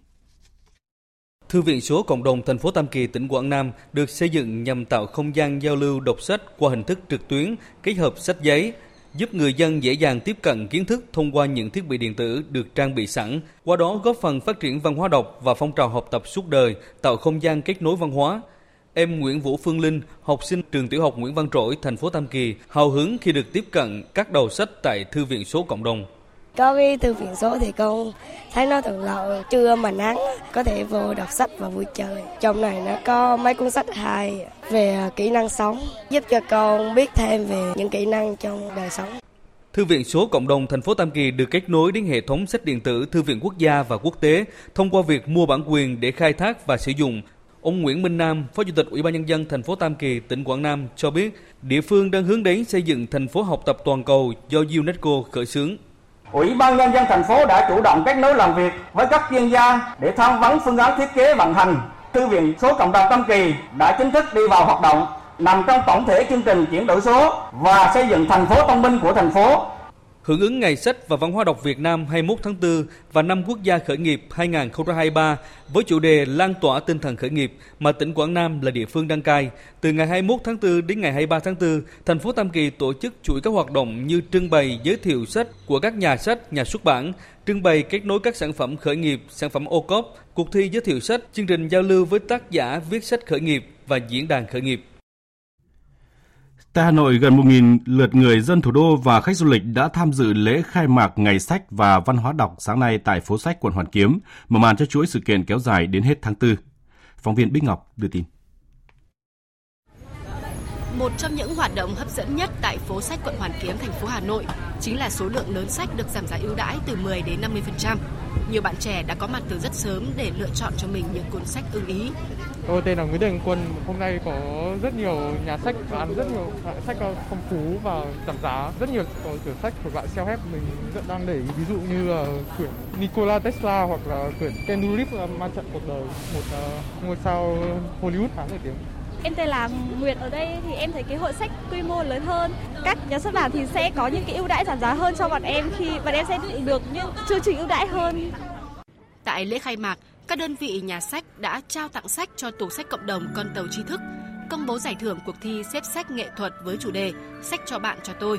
Speaker 13: Thư viện số cộng đồng thành phố Tam Kỳ, tỉnh Quảng Nam được xây dựng nhằm tạo không gian giao lưu đọc sách qua hình thức trực tuyến, kết hợp sách giấy, giúp người dân dễ dàng tiếp cận kiến thức thông qua những thiết bị điện tử được trang bị sẵn, qua đó góp phần phát triển văn hóa đọc và phong trào học tập suốt đời, tạo không gian kết nối văn hóa. Em Nguyễn Vũ Phương Linh, học sinh trường tiểu học Nguyễn Văn Trỗi, thành phố Tam Kỳ, hào hứng khi được tiếp cận các đầu sách tại thư viện số cộng đồng.
Speaker 14: Có cái thư viện số thì con thấy nó thuận lợi, trưa mà nắng có thể vô đọc sách và vui chơi. Trong này nó có mấy cuốn sách hay về à, kỹ năng sống, giúp cho con biết thêm về những kỹ năng trong đời sống.
Speaker 13: Thư viện số cộng đồng thành phố Tam Kỳ được kết nối đến hệ thống sách điện tử Thư viện quốc gia và quốc tế thông qua việc mua bản quyền để khai thác và sử dụng. Ông Nguyễn Minh Nam, Phó Chủ tịch Ủy ban nhân dân thành phố Tam Kỳ, tỉnh Quảng Nam cho biết, địa phương đang hướng đến xây dựng thành phố học tập toàn cầu do UNESCO khởi xướng.
Speaker 15: Ủy ban nhân dân thành phố đã chủ động kết nối làm việc với các chuyên gia để tham vấn phương án thiết kế vận hành. Thư viện số cộng đồng Tam Kỳ đã chính thức đi vào hoạt động, nằm trong tổng thể chương trình chuyển đổi số và xây dựng thành phố thông minh của thành phố
Speaker 13: Hưởng ứng Ngày sách và Văn hóa đọc Việt Nam 21 tháng 4 và năm Quốc gia khởi nghiệp 2023 với chủ đề lan tỏa tinh thần khởi nghiệp mà tỉnh Quảng Nam là địa phương đăng cai, từ ngày 21 tháng 4 đến ngày 23 tháng 4, thành phố Tam Kỳ tổ chức chuỗi các hoạt động như trưng bày giới thiệu sách của các nhà sách, nhà xuất bản, trưng bày kết nối các sản phẩm khởi nghiệp, sản phẩm ô cốp, cuộc thi giới thiệu sách, chương trình giao lưu với tác giả viết sách khởi nghiệp và diễn đàn khởi nghiệp.
Speaker 1: Tại Hà Nội, gần 1.000 lượt người dân thủ đô và khách du lịch đã tham dự lễ khai mạc Ngày sách và Văn hóa đọc sáng nay tại phố sách quận Hoàn Kiếm, mở màn cho chuỗi sự kiện kéo dài đến hết tháng 4. Phóng viên Bích Ngọc đưa tin.
Speaker 16: Một trong những hoạt động hấp dẫn nhất tại phố sách quận Hoàn Kiếm, thành phố Hà Nội chính là số lượng lớn sách được giảm giá ưu đãi từ 10 đến 50%. Nhiều bạn trẻ đã có mặt từ rất sớm để lựa chọn cho mình những cuốn sách ưng ý.
Speaker 17: Tôi tên là Nguyễn Đình Quân. Hôm nay có rất nhiều nhà sách bán rất nhiều loại sách ờ, phong phú và giảm giá. Rất nhiều quyển sách thuộc loại self-help mình rất đang để ý. Ví dụ như là quyển Nikola Tesla hoặc là quyển Ken Reeves ờ, Man trận cuộc đời, một ngôi sao Hollywood khá nổi tiếng.
Speaker 18: Em tên là Nguyệt ở đây thì em thấy cái hội sách quy mô lớn hơn. Các nhà xuất bản thì sẽ có những cái ưu đãi giảm giá hơn cho bọn em khi bọn em sẽ được những chương trình ưu đãi hơn.
Speaker 16: Tại lễ khai mạc, các đơn vị nhà sách đã trao tặng sách cho tủ sách cộng đồng Con tàu tri thức, công bố giải thưởng cuộc thi xếp sách nghệ thuật với chủ đề Sách cho bạn cho tôi.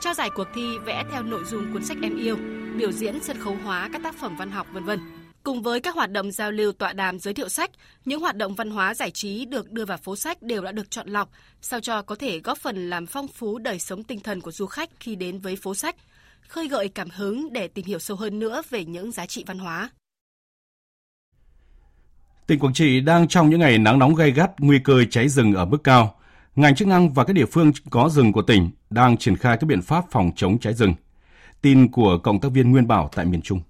Speaker 16: Trao giải cuộc thi vẽ theo nội dung cuốn sách em yêu, biểu diễn sân khấu hóa các tác phẩm văn học vân vân. Cùng với các hoạt động giao lưu tọa đàm giới thiệu sách, những hoạt động văn hóa giải trí được đưa vào phố sách đều đã được chọn lọc, sao cho có thể góp phần làm phong phú đời sống tinh thần của du khách khi đến với phố sách, khơi gợi cảm hứng để tìm hiểu sâu hơn nữa về những giá trị văn hóa.
Speaker 1: Tỉnh Quảng Trị đang trong những ngày nắng nóng gay gắt, nguy cơ cháy rừng ở mức cao. Ngành chức năng và các địa phương có rừng của tỉnh đang triển khai các biện pháp phòng chống cháy rừng. Tin của cộng tác viên Nguyên Bảo tại miền Trung.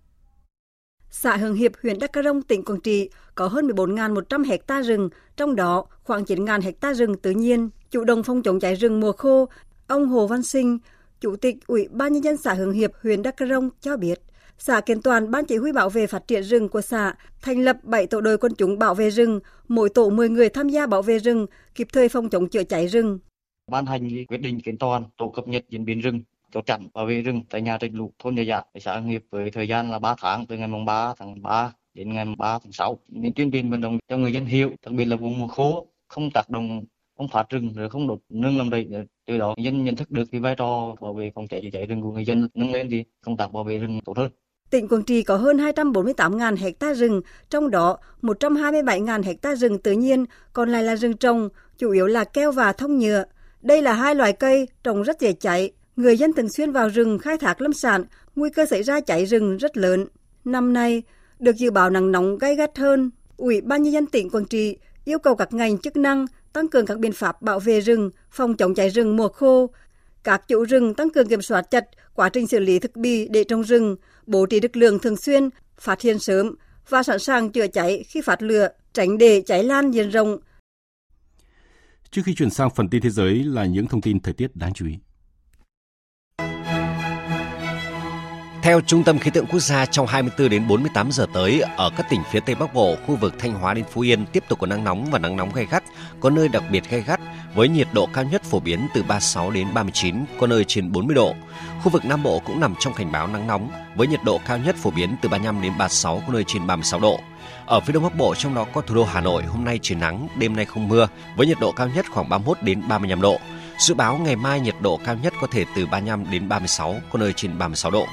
Speaker 19: Xã Hưng Hiệp, huyện Đắk Rông, tỉnh Quảng Trị có hơn 14.100 hecta rừng, trong đó khoảng 9.000 hecta rừng tự nhiên. Chủ động phòng chống cháy rừng mùa khô, ông Hồ Văn Sinh, Chủ tịch Ủy ban nhân dân xã Hưng Hiệp, huyện Đắk Rông cho biết, xã kiện toàn ban chỉ huy bảo vệ phát triển rừng của xã thành lập 7 tổ đội quân chúng bảo vệ rừng, mỗi tổ 10 người tham gia bảo vệ rừng, kịp thời phòng chống chữa cháy rừng.
Speaker 20: Ban hành quyết định kiện toàn tổ cập nhật diễn biến rừng chốt chặn bảo vệ rừng tại nhà trạch lũ thôn Nhà Dạ, xã nghiệp với thời gian là 3 tháng từ ngày mùng 3 tháng 3 đến ngày 3 tháng 6 nên tuyên truyền vận động cho người dân hiểu đặc biệt là vùng mùa khô không tác động không phá rừng rồi không đột nương làm rẫy từ đó dân nhận thức được cái vai trò bảo vệ phòng cháy chữa cháy rừng của người dân nâng lên thì công tác bảo vệ rừng tốt hơn.
Speaker 19: Tỉnh Quảng Trị có hơn 248.000 hecta rừng, trong đó 127.000 hecta rừng tự nhiên, còn lại là rừng trồng, chủ yếu là keo và thông nhựa. Đây là hai loại cây trồng rất dễ cháy, người dân thường xuyên vào rừng khai thác lâm sản, nguy cơ xảy ra cháy rừng rất lớn. Năm nay, được dự báo nắng nóng gay gắt hơn, Ủy ban nhân dân tỉnh Quảng Trị yêu cầu các ngành chức năng tăng cường các biện pháp bảo vệ rừng, phòng chống cháy rừng mùa khô. Các chủ rừng tăng cường kiểm soát chặt quá trình xử lý thực bì để trong rừng, bố trí lực lượng thường xuyên, phát hiện sớm và sẵn sàng chữa cháy khi phát lửa, tránh để cháy lan diện rộng.
Speaker 1: Trước khi chuyển sang phần tin thế giới là những thông tin thời tiết đáng chú ý.
Speaker 21: Theo Trung tâm Khí tượng Quốc gia, trong 24 đến 48 giờ tới, ở các tỉnh phía Tây Bắc Bộ, khu vực Thanh Hóa đến Phú Yên tiếp tục có nắng nóng và nắng nóng gay gắt, có nơi đặc biệt gay gắt, với nhiệt độ cao nhất phổ biến từ 36 đến 39, có nơi trên 40 độ. Khu vực Nam Bộ cũng nằm trong cảnh báo nắng nóng, với nhiệt độ cao nhất phổ biến từ 35 đến 36, có nơi trên 36 độ. Ở phía Đông Bắc Bộ, trong đó có thủ đô Hà Nội, hôm nay trời nắng, đêm nay không mưa, với nhiệt độ cao nhất khoảng 31 đến 35 độ. Dự báo ngày mai nhiệt độ cao nhất có thể từ 35 đến 36, có nơi trên 36 độ.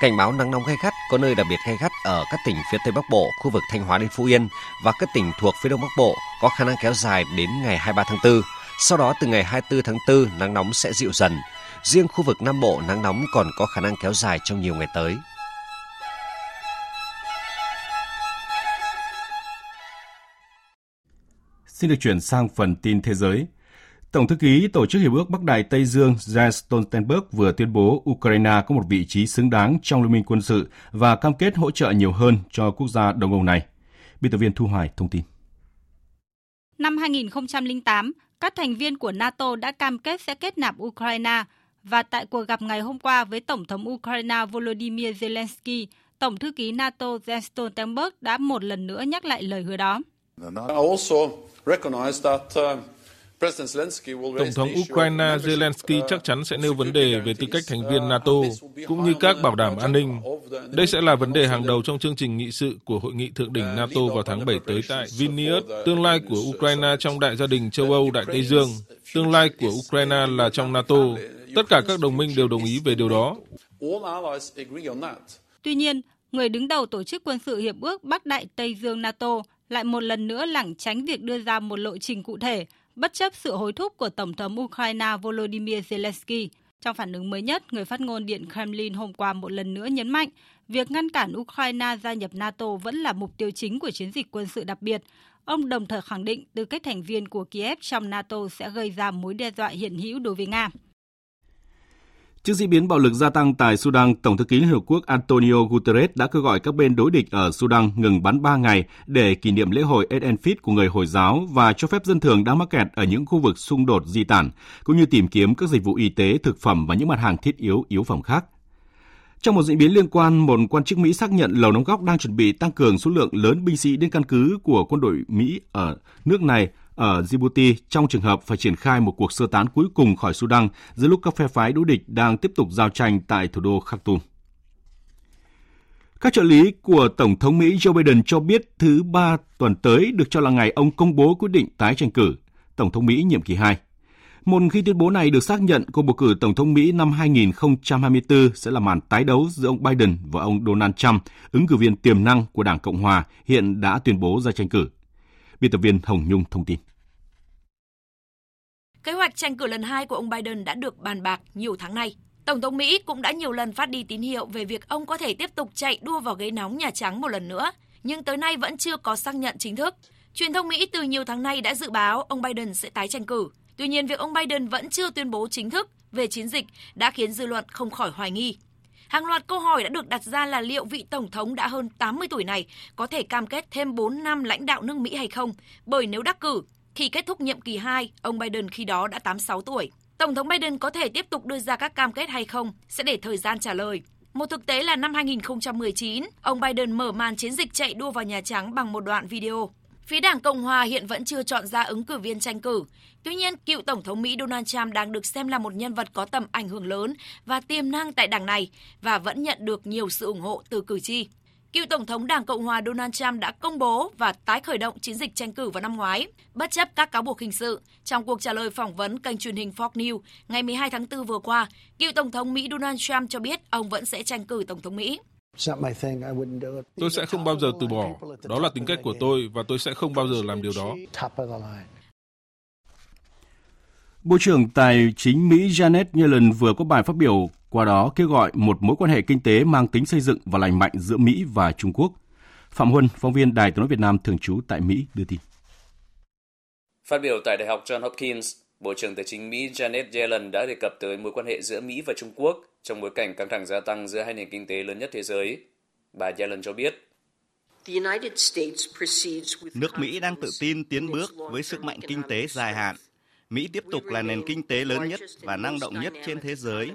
Speaker 21: Cảnh báo nắng nóng gay gắt có nơi đặc biệt gay gắt ở các tỉnh phía Tây Bắc Bộ, khu vực Thanh Hóa đến Phú Yên và các tỉnh thuộc phía Đông Bắc Bộ có khả năng kéo dài đến ngày 23 tháng 4. Sau đó từ ngày 24 tháng 4 nắng nóng sẽ dịu dần. Riêng khu vực Nam Bộ nắng nóng còn có khả năng kéo dài trong nhiều ngày tới.
Speaker 1: Xin được chuyển sang phần tin thế giới. Tổng thư ký Tổ chức Hiệp ước Bắc Đại Tây Dương Jens Stoltenberg vừa tuyên bố Ukraine có một vị trí xứng đáng trong liên minh quân sự và cam kết hỗ trợ nhiều hơn cho quốc gia Đông Âu này. Biên tập viên Thu Hoài thông tin.
Speaker 22: Năm 2008, các thành viên của NATO đã cam kết sẽ kết nạp Ukraine và tại cuộc gặp ngày hôm qua với Tổng thống Ukraine Volodymyr Zelensky, Tổng thư ký NATO Jens Stoltenberg đã một lần nữa nhắc lại lời hứa đó.
Speaker 23: Tổng thống Ukraine Zelensky chắc chắn sẽ nêu vấn đề về tư cách thành viên NATO, cũng như các bảo đảm an ninh. Đây sẽ là vấn đề hàng đầu trong chương trình nghị sự của Hội nghị Thượng đỉnh NATO vào tháng 7 tới tại Vilnius, tương lai của Ukraine trong đại gia đình châu Âu Đại Tây Dương. Tương lai của Ukraine là trong NATO. Tất cả các đồng minh đều đồng ý về điều đó.
Speaker 22: Tuy nhiên, người đứng đầu Tổ chức Quân sự Hiệp ước Bắc Đại Tây Dương NATO lại một lần nữa lảng tránh việc đưa ra một lộ trình cụ thể, bất chấp sự hối thúc của Tổng thống Ukraine Volodymyr Zelensky. Trong phản ứng mới nhất, người phát ngôn Điện Kremlin hôm qua một lần nữa nhấn mạnh việc ngăn cản Ukraine gia nhập NATO vẫn là mục tiêu chính của chiến dịch quân sự đặc biệt. Ông đồng thời khẳng định tư cách thành viên của Kiev trong NATO sẽ gây ra mối đe dọa hiện hữu đối với Nga.
Speaker 1: Trước diễn biến bạo lực gia tăng tại Sudan, Tổng thư ký Liên Hợp Quốc Antonio Guterres đã kêu gọi các bên đối địch ở Sudan ngừng bắn 3 ngày để kỷ niệm lễ hội Eid al-Fitr của người Hồi giáo và cho phép dân thường đang mắc kẹt ở những khu vực xung đột di tản, cũng như tìm kiếm các dịch vụ y tế, thực phẩm và những mặt hàng thiết yếu, yếu phẩm khác. Trong một diễn biến liên quan, một quan chức Mỹ xác nhận Lầu Năm Góc đang chuẩn bị tăng cường số lượng lớn binh sĩ đến căn cứ của quân đội Mỹ ở nước này ở Djibouti trong trường hợp phải triển khai một cuộc sơ tán cuối cùng khỏi Sudan giữa lúc các phe phái đối địch đang tiếp tục giao tranh tại thủ đô Khartoum. Các trợ lý của Tổng thống Mỹ Joe Biden cho biết thứ ba tuần tới được cho là ngày ông công bố quyết định tái tranh cử Tổng thống Mỹ nhiệm kỳ 2. Một khi tuyên bố này được xác nhận, cuộc bầu cử Tổng thống Mỹ năm 2024 sẽ là màn tái đấu giữa ông Biden và ông Donald Trump, ứng cử viên tiềm năng của Đảng Cộng Hòa hiện đã tuyên bố ra tranh cử. Biên tập viên Hồng Nhung thông tin.
Speaker 24: Kế hoạch tranh cử lần hai của ông Biden đã được bàn bạc nhiều tháng nay. Tổng thống Mỹ cũng đã nhiều lần phát đi tín hiệu về việc ông có thể tiếp tục chạy đua vào ghế nóng Nhà Trắng một lần nữa, nhưng tới nay vẫn chưa có xác nhận chính thức. Truyền thông Mỹ từ nhiều tháng nay đã dự báo ông Biden sẽ tái tranh cử. Tuy nhiên, việc ông Biden vẫn chưa tuyên bố chính thức về chiến dịch đã khiến dư luận không khỏi hoài nghi. Hàng loạt câu hỏi đã được đặt ra là liệu vị Tổng thống đã hơn 80 tuổi này có thể cam kết thêm 4 năm lãnh đạo nước Mỹ hay không, bởi nếu đắc cử, khi kết thúc nhiệm kỳ 2, ông Biden khi đó đã 86 tuổi. Tổng thống Biden có thể tiếp tục đưa ra các cam kết hay không sẽ để thời gian trả lời. Một thực tế là năm 2019, ông Biden mở màn chiến dịch chạy đua vào Nhà Trắng bằng một đoạn video. Phía Đảng Cộng Hòa hiện vẫn chưa chọn ra ứng cử viên tranh cử. Tuy nhiên, cựu Tổng thống Mỹ Donald Trump đang được xem là một nhân vật có tầm ảnh hưởng lớn và tiềm năng tại đảng này và vẫn nhận được nhiều sự ủng hộ từ cử tri. Cựu Tổng thống Đảng Cộng hòa Donald Trump đã công bố và tái khởi động chiến dịch tranh cử vào năm ngoái, bất chấp các cáo buộc hình sự. Trong cuộc trả lời phỏng vấn kênh truyền hình Fox News ngày 12 tháng 4 vừa qua, cựu Tổng thống Mỹ Donald Trump cho biết ông vẫn sẽ tranh cử Tổng thống Mỹ.
Speaker 23: Tôi sẽ không bao giờ từ bỏ. Đó là tính cách của tôi và tôi sẽ không bao giờ làm điều đó.
Speaker 1: Bộ trưởng Tài chính Mỹ Janet Yellen vừa có bài phát biểu qua đó kêu gọi một mối quan hệ kinh tế mang tính xây dựng và lành mạnh giữa Mỹ và Trung Quốc. Phạm Huân, phóng viên Đài tiếng nói Việt Nam thường trú tại Mỹ đưa tin.
Speaker 25: Phát biểu tại Đại học John Hopkins, Bộ trưởng Tài chính Mỹ Janet Yellen đã đề cập tới mối quan hệ giữa Mỹ và Trung Quốc trong bối cảnh căng thẳng gia tăng giữa hai nền kinh tế lớn nhất thế giới. Bà Yellen cho biết,
Speaker 26: Nước Mỹ đang tự tin tiến bước với sức mạnh kinh tế dài hạn. Mỹ tiếp tục là nền kinh tế lớn nhất và năng động nhất trên thế giới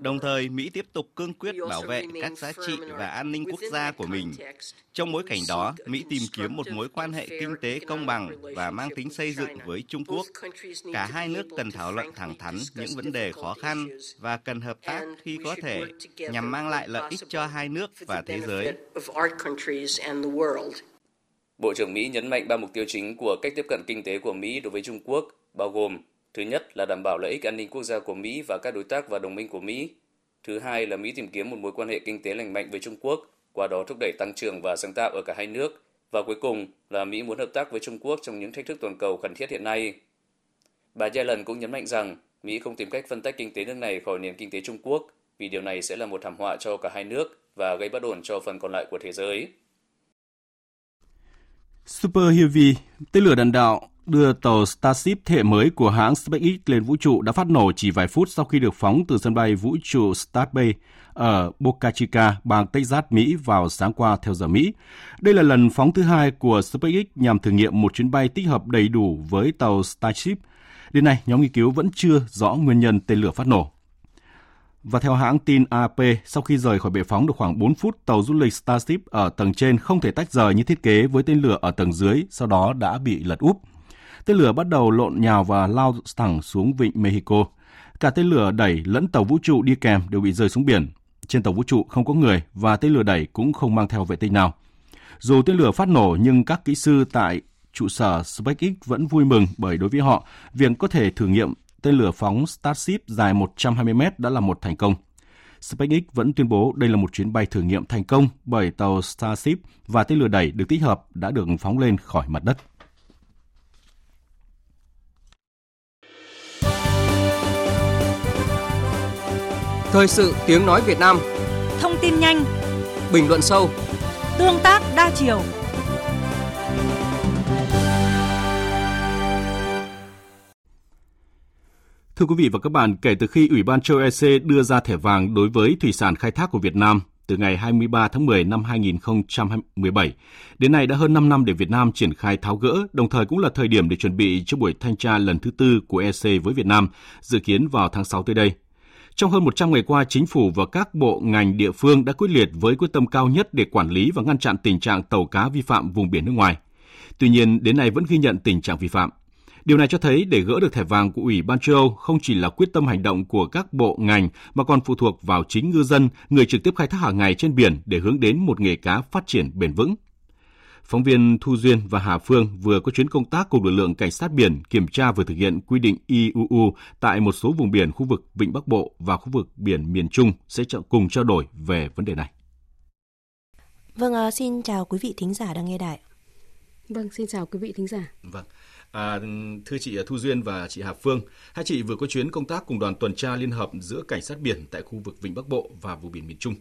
Speaker 26: Đồng thời, Mỹ tiếp tục cương quyết bảo vệ các giá trị và an ninh quốc gia của mình. Trong bối cảnh đó, Mỹ tìm kiếm một mối quan hệ kinh tế công bằng và mang tính xây dựng với Trung Quốc. Cả hai nước cần thảo luận thẳng thắn những vấn đề khó khăn và cần hợp tác khi có thể nhằm mang lại lợi ích cho hai nước và thế giới.
Speaker 25: Bộ trưởng Mỹ nhấn mạnh ba mục tiêu chính của cách tiếp cận kinh tế của Mỹ đối với Trung Quốc, bao gồm Thứ nhất là đảm bảo lợi ích an ninh quốc gia của Mỹ và các đối tác và đồng minh của Mỹ. Thứ hai là Mỹ tìm kiếm một mối quan hệ kinh tế lành mạnh với Trung Quốc, qua đó thúc đẩy tăng trưởng và sáng tạo ở cả hai nước. Và cuối cùng là Mỹ muốn hợp tác với Trung Quốc trong những thách thức toàn cầu khẩn thiết hiện nay. Bà Yellen cũng nhấn mạnh rằng Mỹ không tìm cách phân tách kinh tế nước này khỏi nền kinh tế Trung Quốc, vì điều này sẽ là một thảm họa cho cả hai nước và gây bất ổn cho phần còn lại của thế giới.
Speaker 1: Super Heavy, tên lửa đạn đạo đưa tàu Starship thế hệ mới của hãng SpaceX lên vũ trụ đã phát nổ chỉ vài phút sau khi được phóng từ sân bay vũ trụ Starbase Bay ở Boca Chica, bang Texas, Mỹ vào sáng qua theo giờ Mỹ. Đây là lần phóng thứ hai của SpaceX nhằm thử nghiệm một chuyến bay tích hợp đầy đủ với tàu Starship. Đến nay, nhóm nghiên cứu vẫn chưa rõ nguyên nhân tên lửa phát nổ. Và theo hãng tin AP, sau khi rời khỏi bệ phóng được khoảng 4 phút, tàu du lịch Starship ở tầng trên không thể tách rời như thiết kế với tên lửa ở tầng dưới, sau đó đã bị lật úp. Tên lửa bắt đầu lộn nhào và lao thẳng xuống vịnh Mexico. Cả tên lửa đẩy lẫn tàu vũ trụ đi kèm đều bị rơi xuống biển. Trên tàu vũ trụ không có người và tên lửa đẩy cũng không mang theo vệ tinh nào. Dù tên lửa phát nổ nhưng các kỹ sư tại trụ sở SpaceX vẫn vui mừng bởi đối với họ, việc có thể thử nghiệm tên lửa phóng Starship dài 120 mét đã là một thành công. SpaceX vẫn tuyên bố đây là một chuyến bay thử nghiệm thành công bởi tàu Starship và tên lửa đẩy được tích hợp đã được phóng lên khỏi mặt đất.
Speaker 27: Thời sự tiếng nói Việt Nam.
Speaker 9: Thông tin nhanh.
Speaker 27: Bình luận sâu.
Speaker 9: Tương tác đa chiều.
Speaker 1: Thưa quý vị và các bạn, kể từ khi Ủy ban châu EC đưa ra thẻ vàng đối với thủy sản khai thác của Việt Nam từ ngày 23 tháng 10 năm 2017, đến nay đã hơn 5 năm để Việt Nam triển khai tháo gỡ, đồng thời cũng là thời điểm để chuẩn bị cho buổi thanh tra lần thứ tư của EC với Việt Nam, dự kiến vào tháng 6 tới đây. Trong hơn 100 ngày qua, chính phủ và các bộ ngành địa phương đã quyết liệt với quyết tâm cao nhất để quản lý và ngăn chặn tình trạng tàu cá vi phạm vùng biển nước ngoài. Tuy nhiên, đến nay vẫn ghi nhận tình trạng vi phạm. Điều này cho thấy để gỡ được thẻ vàng của Ủy ban châu Âu không chỉ là quyết tâm hành động của các bộ ngành mà còn phụ thuộc vào chính ngư dân, người trực tiếp khai thác hàng ngày trên biển để hướng đến một nghề cá phát triển bền vững. Phóng viên Thu Duyên và Hà Phương vừa có chuyến công tác cùng lực lượng cảnh sát biển kiểm tra và thực hiện quy định IUU tại một số vùng biển khu vực Vịnh Bắc Bộ và khu vực biển miền Trung sẽ cùng trao đổi về vấn đề này.
Speaker 28: Vâng, à, xin chào quý vị thính giả đang nghe đài.
Speaker 29: Vâng, xin chào quý vị thính giả.
Speaker 1: Vâng. À, thưa chị Thu Duyên và chị Hà Phương, hai chị vừa có chuyến công tác cùng đoàn tuần tra liên hợp giữa cảnh sát biển tại khu vực Vịnh Bắc Bộ và vùng biển miền Trung.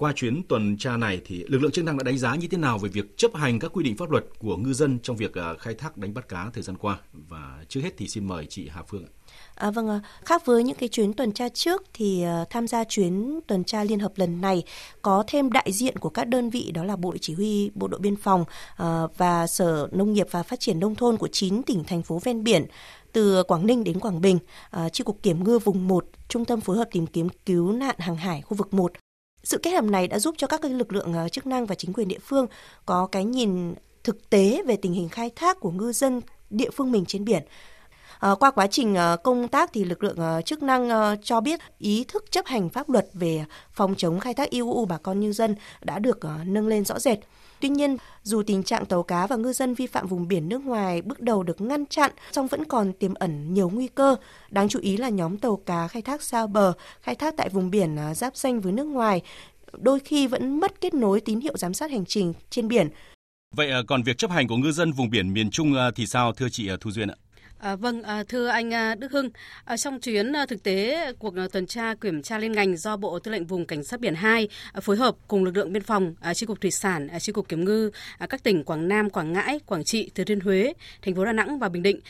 Speaker 1: Qua chuyến tuần tra này thì lực lượng chức năng đã đánh giá như thế nào về việc chấp hành các quy định pháp luật của ngư dân trong việc ờ, khai thác đánh bắt cá thời gian qua và trước hết thì xin mời chị Hà Phương ạ.
Speaker 28: À, vâng, khác với những cái chuyến tuần tra trước thì uh, tham gia chuyến tuần tra liên hợp lần này có thêm đại diện của các đơn vị đó là Bộ Chỉ huy Bộ đội Biên phòng uh, và Sở Nông nghiệp và Phát triển Nông thôn của 9 tỉnh thành phố ven biển từ Quảng Ninh đến Quảng Bình, uh, Chi cục Kiểm ngư vùng 1, Trung tâm phối hợp tìm kiếm cứu nạn hàng hải khu vực 1. Sự kết hợp này đã giúp cho các lực lượng ờ, chức năng và chính quyền địa phương có cái nhìn thực tế về tình hình khai thác của ngư dân địa phương mình trên biển. Ờ, qua quá trình ờ, công tác thì lực lượng ờ, chức năng cho biết ý thức chấp hành pháp luật về phòng chống khai thác IUU bà con ngư dân đã được nâng lên rõ rệt. Tuy nhiên, dù tình trạng tàu cá và ngư dân vi phạm vùng biển nước ngoài bước đầu được ngăn chặn, song vẫn còn tiềm ẩn nhiều nguy cơ. Đáng chú ý là nhóm tàu cá khai thác xa bờ, khai thác tại vùng biển giáp danh với nước ngoài, đôi khi vẫn mất kết nối tín hiệu giám sát hành trình trên biển.
Speaker 1: Vậy còn việc chấp hành của ngư dân vùng biển miền Trung thì sao thưa chị Thu Duyên ạ?
Speaker 29: À, vâng, à, thưa anh à, Đức Hưng, à, trong chuyến à, thực tế cuộc à, tuần tra kiểm tra liên ngành do Bộ Tư lệnh Vùng Cảnh sát Biển 2 à, phối hợp cùng lực lượng biên phòng, à, chi cục thủy sản, à, chi cục kiểm ngư, à, các tỉnh Quảng Nam, Quảng Ngãi, Quảng Trị, Thừa Thiên Huế, thành phố Đà Nẵng và Bình Định.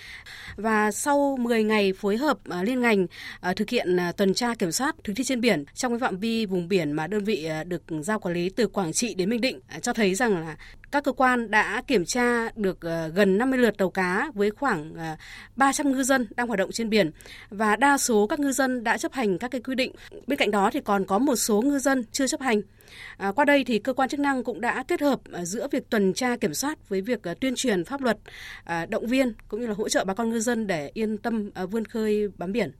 Speaker 29: Và sau 10 ngày phối hợp à, liên ngành à, thực hiện à, tuần tra kiểm soát thực thi trên biển trong cái phạm vi vùng biển mà đơn vị à, được giao quản lý từ Quảng Trị đến Bình Định à, cho thấy rằng là các cơ quan đã kiểm tra được ờ, gần 50 lượt tàu cá với khoảng ờ, 300 ngư dân đang hoạt động trên biển và đa số các ngư dân đã chấp hành các cái quy định. Bên cạnh đó thì còn có một số ngư dân chưa chấp hành. À, qua đây thì cơ quan chức năng cũng đã kết hợp ờ, giữa việc tuần tra kiểm soát với việc tuyên truyền pháp luật, động viên cũng như là hỗ trợ bà con ngư dân để yên tâm vươn khơi bám biển.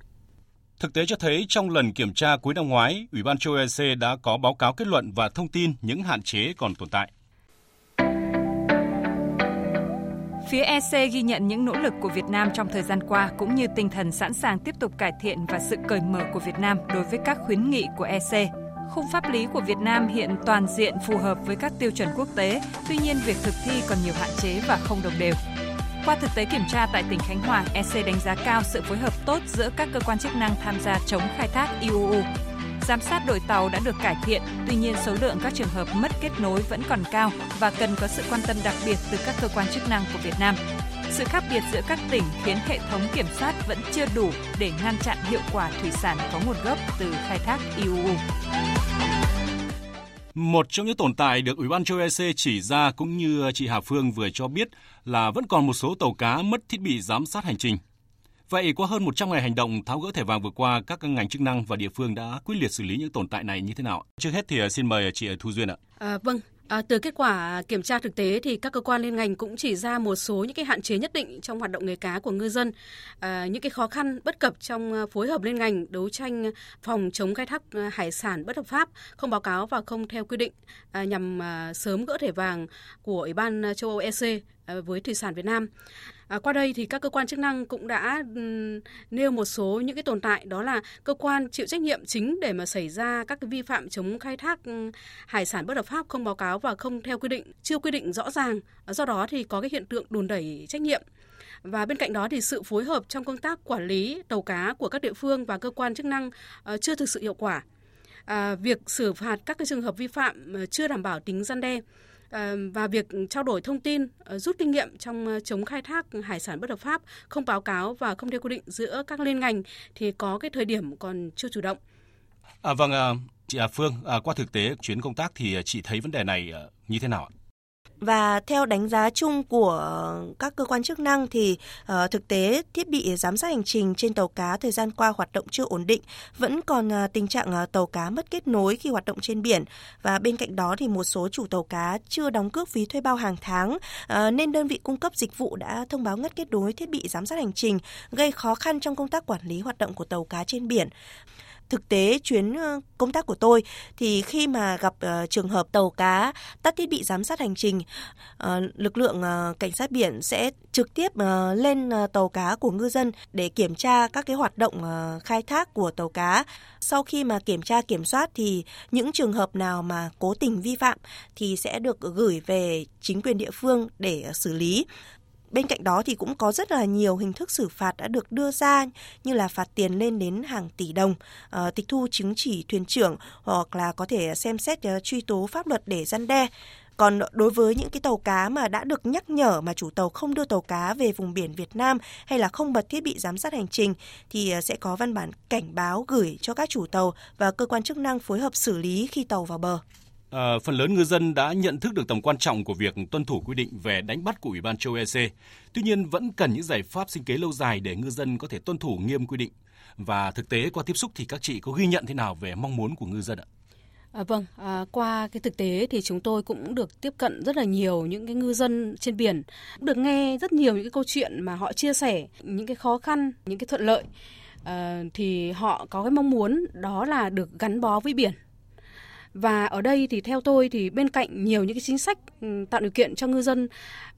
Speaker 1: Thực tế cho thấy trong lần kiểm tra cuối năm ngoái, Ủy ban châu EC đã có báo cáo kết luận và thông tin những hạn chế còn tồn tại.
Speaker 30: Phía EC ghi nhận những nỗ lực của Việt Nam trong thời gian qua cũng như tinh thần sẵn sàng tiếp tục cải thiện và sự cởi mở của Việt Nam đối với các khuyến nghị của EC. Khung pháp lý của Việt Nam hiện toàn diện phù hợp với các tiêu chuẩn quốc tế, tuy nhiên việc thực thi còn nhiều hạn chế và không đồng đều. Qua thực tế kiểm tra tại tỉnh Khánh Hòa, EC đánh giá cao sự phối hợp tốt giữa các cơ quan chức năng tham gia chống khai thác IUU Giám sát đội tàu đã được cải thiện, tuy nhiên số lượng các trường hợp mất kết nối vẫn còn cao và cần có sự quan tâm đặc biệt từ các cơ quan chức năng của Việt Nam. Sự khác biệt giữa các tỉnh khiến hệ thống kiểm soát vẫn chưa đủ để ngăn chặn hiệu quả thủy sản có nguồn gốc từ khai thác IUU.
Speaker 1: Một trong những tồn tại được Ủy ban châu EC chỉ ra cũng như chị Hà Phương vừa cho biết là vẫn còn một số tàu cá mất thiết bị giám sát hành trình. Vậy qua hơn 100 ngày hành động tháo gỡ thẻ vàng vừa qua, các ngành chức năng và địa phương đã quyết liệt xử lý những tồn tại này như thế nào? Trước hết thì à, xin mời chị Thu Duyên ạ.
Speaker 29: À, vâng, À, từ kết quả kiểm tra thực tế thì các cơ quan liên ngành cũng chỉ ra một số những cái hạn chế nhất định trong hoạt động nghề cá của ngư dân, à, những cái khó khăn bất cập trong à, phối hợp liên ngành đấu tranh phòng chống khai thác à, hải sản bất hợp pháp, không báo cáo và không theo quy định à, nhằm à, sớm gỡ thẻ vàng của Ủy ban châu Âu EC à, À, với thủy sản Việt Nam. À, qua đây thì các cơ quan chức năng cũng đã um, nêu một số những cái tồn tại đó là cơ quan chịu trách nhiệm chính để mà xảy ra các cái vi phạm chống khai thác hải sản bất hợp pháp không báo cáo và không theo quy định, chưa quy định rõ ràng. À, do đó thì có cái hiện tượng đùn đẩy trách nhiệm. Và bên cạnh đó thì sự phối hợp trong công tác quản lý tàu cá của các địa phương và cơ quan chức năng uh, chưa thực sự hiệu quả. À, việc xử phạt các cái trường hợp vi phạm ờ, chưa đảm bảo tính gian đe và việc trao đổi thông tin, ờ, rút kinh nghiệm trong ờ, chống khai thác hải sản bất hợp pháp, không báo cáo và không theo quy định giữa các liên ngành thì có cái thời điểm còn chưa chủ động.
Speaker 1: À, vâng, à, chị à, Phương, à, qua thực tế chuyến công tác thì à, chị thấy vấn đề này như thế nào ạ?
Speaker 28: Và theo đánh giá chung của các cơ quan chức năng thì uh, thực tế thiết bị giám sát hành trình trên tàu cá thời gian qua hoạt động chưa ổn định, vẫn còn uh, tình trạng uh, tàu cá mất kết nối khi hoạt động trên biển. Và bên cạnh đó thì một số chủ tàu cá chưa đóng cước phí thuê bao hàng tháng uh, nên đơn vị cung cấp dịch vụ đã thông báo ngắt kết nối thiết bị giám sát hành trình gây khó khăn trong công tác quản lý hoạt động của tàu cá trên biển thực tế chuyến công tác của tôi thì khi mà gặp uh, trường hợp tàu cá tắt thiết bị giám sát hành trình, uh, lực lượng uh, cảnh sát biển sẽ trực tiếp uh, lên uh, tàu cá của ngư dân để kiểm tra các cái hoạt động uh, khai thác của tàu cá. Sau khi mà kiểm tra kiểm soát thì những trường hợp nào mà cố tình vi phạm thì sẽ được gửi về chính quyền địa phương để xử lý. Bên cạnh đó thì cũng có rất là nhiều hình thức xử phạt đã được đưa ra như là phạt tiền lên đến hàng tỷ đồng, uh, tịch thu chứng chỉ thuyền trưởng hoặc là có thể xem xét uh, truy tố pháp luật để gian đe. Còn đối với những cái tàu cá mà đã được nhắc nhở mà chủ tàu không đưa tàu cá về vùng biển Việt Nam hay là không bật thiết bị giám sát hành trình thì ờ, sẽ có văn bản cảnh báo gửi cho các chủ tàu và cơ quan chức năng phối hợp xử lý khi tàu vào bờ.
Speaker 1: À, phần lớn ngư dân đã nhận thức được tầm quan trọng của việc tuân thủ quy định về đánh bắt của Ủy ban châu EC. Tuy nhiên vẫn cần những giải pháp sinh kế lâu dài để ngư dân có thể tuân thủ nghiêm quy định. Và thực tế qua tiếp xúc thì các chị có ghi nhận thế nào về mong muốn của ngư dân ạ?
Speaker 29: À, vâng, à, qua cái thực tế thì chúng tôi cũng được tiếp cận rất là nhiều những cái ngư dân trên biển, được nghe rất nhiều những cái câu chuyện mà họ chia sẻ những cái khó khăn, những cái thuận lợi. À, thì họ có cái mong muốn đó là được gắn bó với biển và ở đây thì theo tôi thì bên cạnh nhiều những cái chính sách ừ, tạo điều kiện cho ngư dân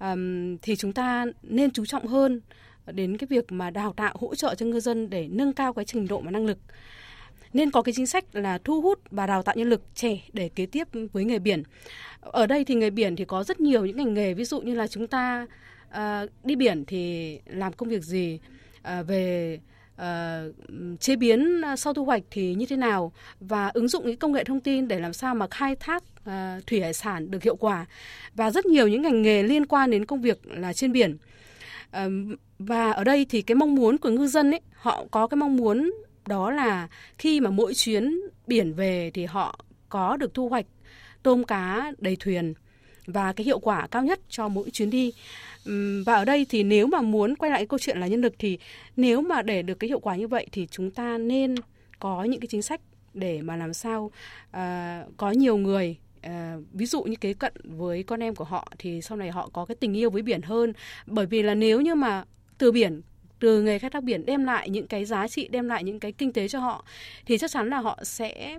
Speaker 29: um, thì chúng ta nên chú trọng hơn đến cái việc mà đào tạo hỗ trợ cho ngư dân để nâng cao cái trình độ và năng lực nên có cái chính sách là thu hút và đào tạo nhân lực trẻ để kế tiếp với nghề biển. Ở đây thì nghề biển thì có rất nhiều những ngành nghề ví dụ như là chúng ta uh, đi biển thì làm công việc gì uh, về uh, chế biến ờ, sau thu hoạch thì như thế nào? Và ứng dụng những công nghệ thông tin để làm sao mà khai thác uh, thủy hải sản được hiệu quả? Và rất nhiều những ngành nghề liên quan đến công việc là trên biển. Uh, và ở đây thì cái mong muốn của ngư dân ấy họ có cái mong muốn đó là khi mà mỗi chuyến biển về thì họ có được thu hoạch tôm cá đầy thuyền và cái hiệu quả cao nhất cho mỗi chuyến đi. Và ở đây thì nếu mà muốn quay lại câu chuyện là nhân lực thì nếu mà để được cái hiệu quả như vậy thì chúng ta nên có những cái chính sách để mà làm sao uh, có nhiều người À, ví dụ như kế cận với con em của họ thì sau này họ có cái tình yêu với biển hơn. Bởi vì là nếu như mà từ biển từ nghề khai thác biển đem lại những cái giá trị đem lại những cái kinh tế cho họ thì chắc chắn là họ sẽ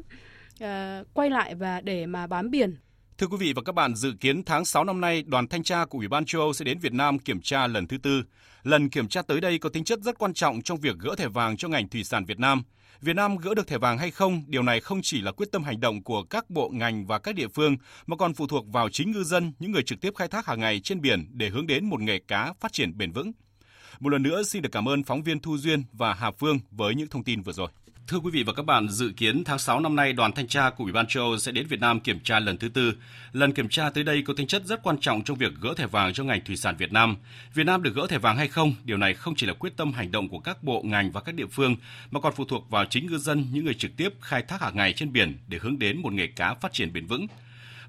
Speaker 29: uh, quay lại và để mà bám biển.
Speaker 1: Thưa quý vị và các bạn, dự kiến tháng 6 năm nay, đoàn thanh tra của Ủy ban châu Âu sẽ đến Việt Nam kiểm tra lần thứ tư. Lần kiểm tra tới đây có tính chất rất quan trọng trong việc gỡ thẻ vàng cho ngành thủy sản Việt Nam. Việt Nam gỡ được thẻ vàng hay không, điều này không chỉ là quyết tâm hành động của các bộ ngành và các địa phương, mà còn phụ thuộc vào chính ngư dân, những người trực tiếp khai thác hàng ngày trên biển để hướng đến một nghề cá phát triển bền vững. Một lần nữa xin được cảm ơn phóng viên Thu Duyên và Hà Phương với những thông tin vừa rồi. Thưa quý vị và các bạn, dự kiến tháng 6 năm nay, đoàn thanh tra của Ủy ban châu Âu sẽ đến Việt Nam kiểm tra lần thứ tư. Lần kiểm tra tới đây có tính chất rất quan trọng trong việc gỡ thẻ vàng cho ngành thủy sản Việt Nam. Việt Nam được gỡ thẻ vàng hay không, điều này không chỉ là quyết tâm hành động của các bộ ngành và các địa phương, mà còn phụ thuộc vào chính ngư dân, những người trực tiếp khai thác hàng ngày trên biển để hướng đến một nghề cá phát triển bền vững.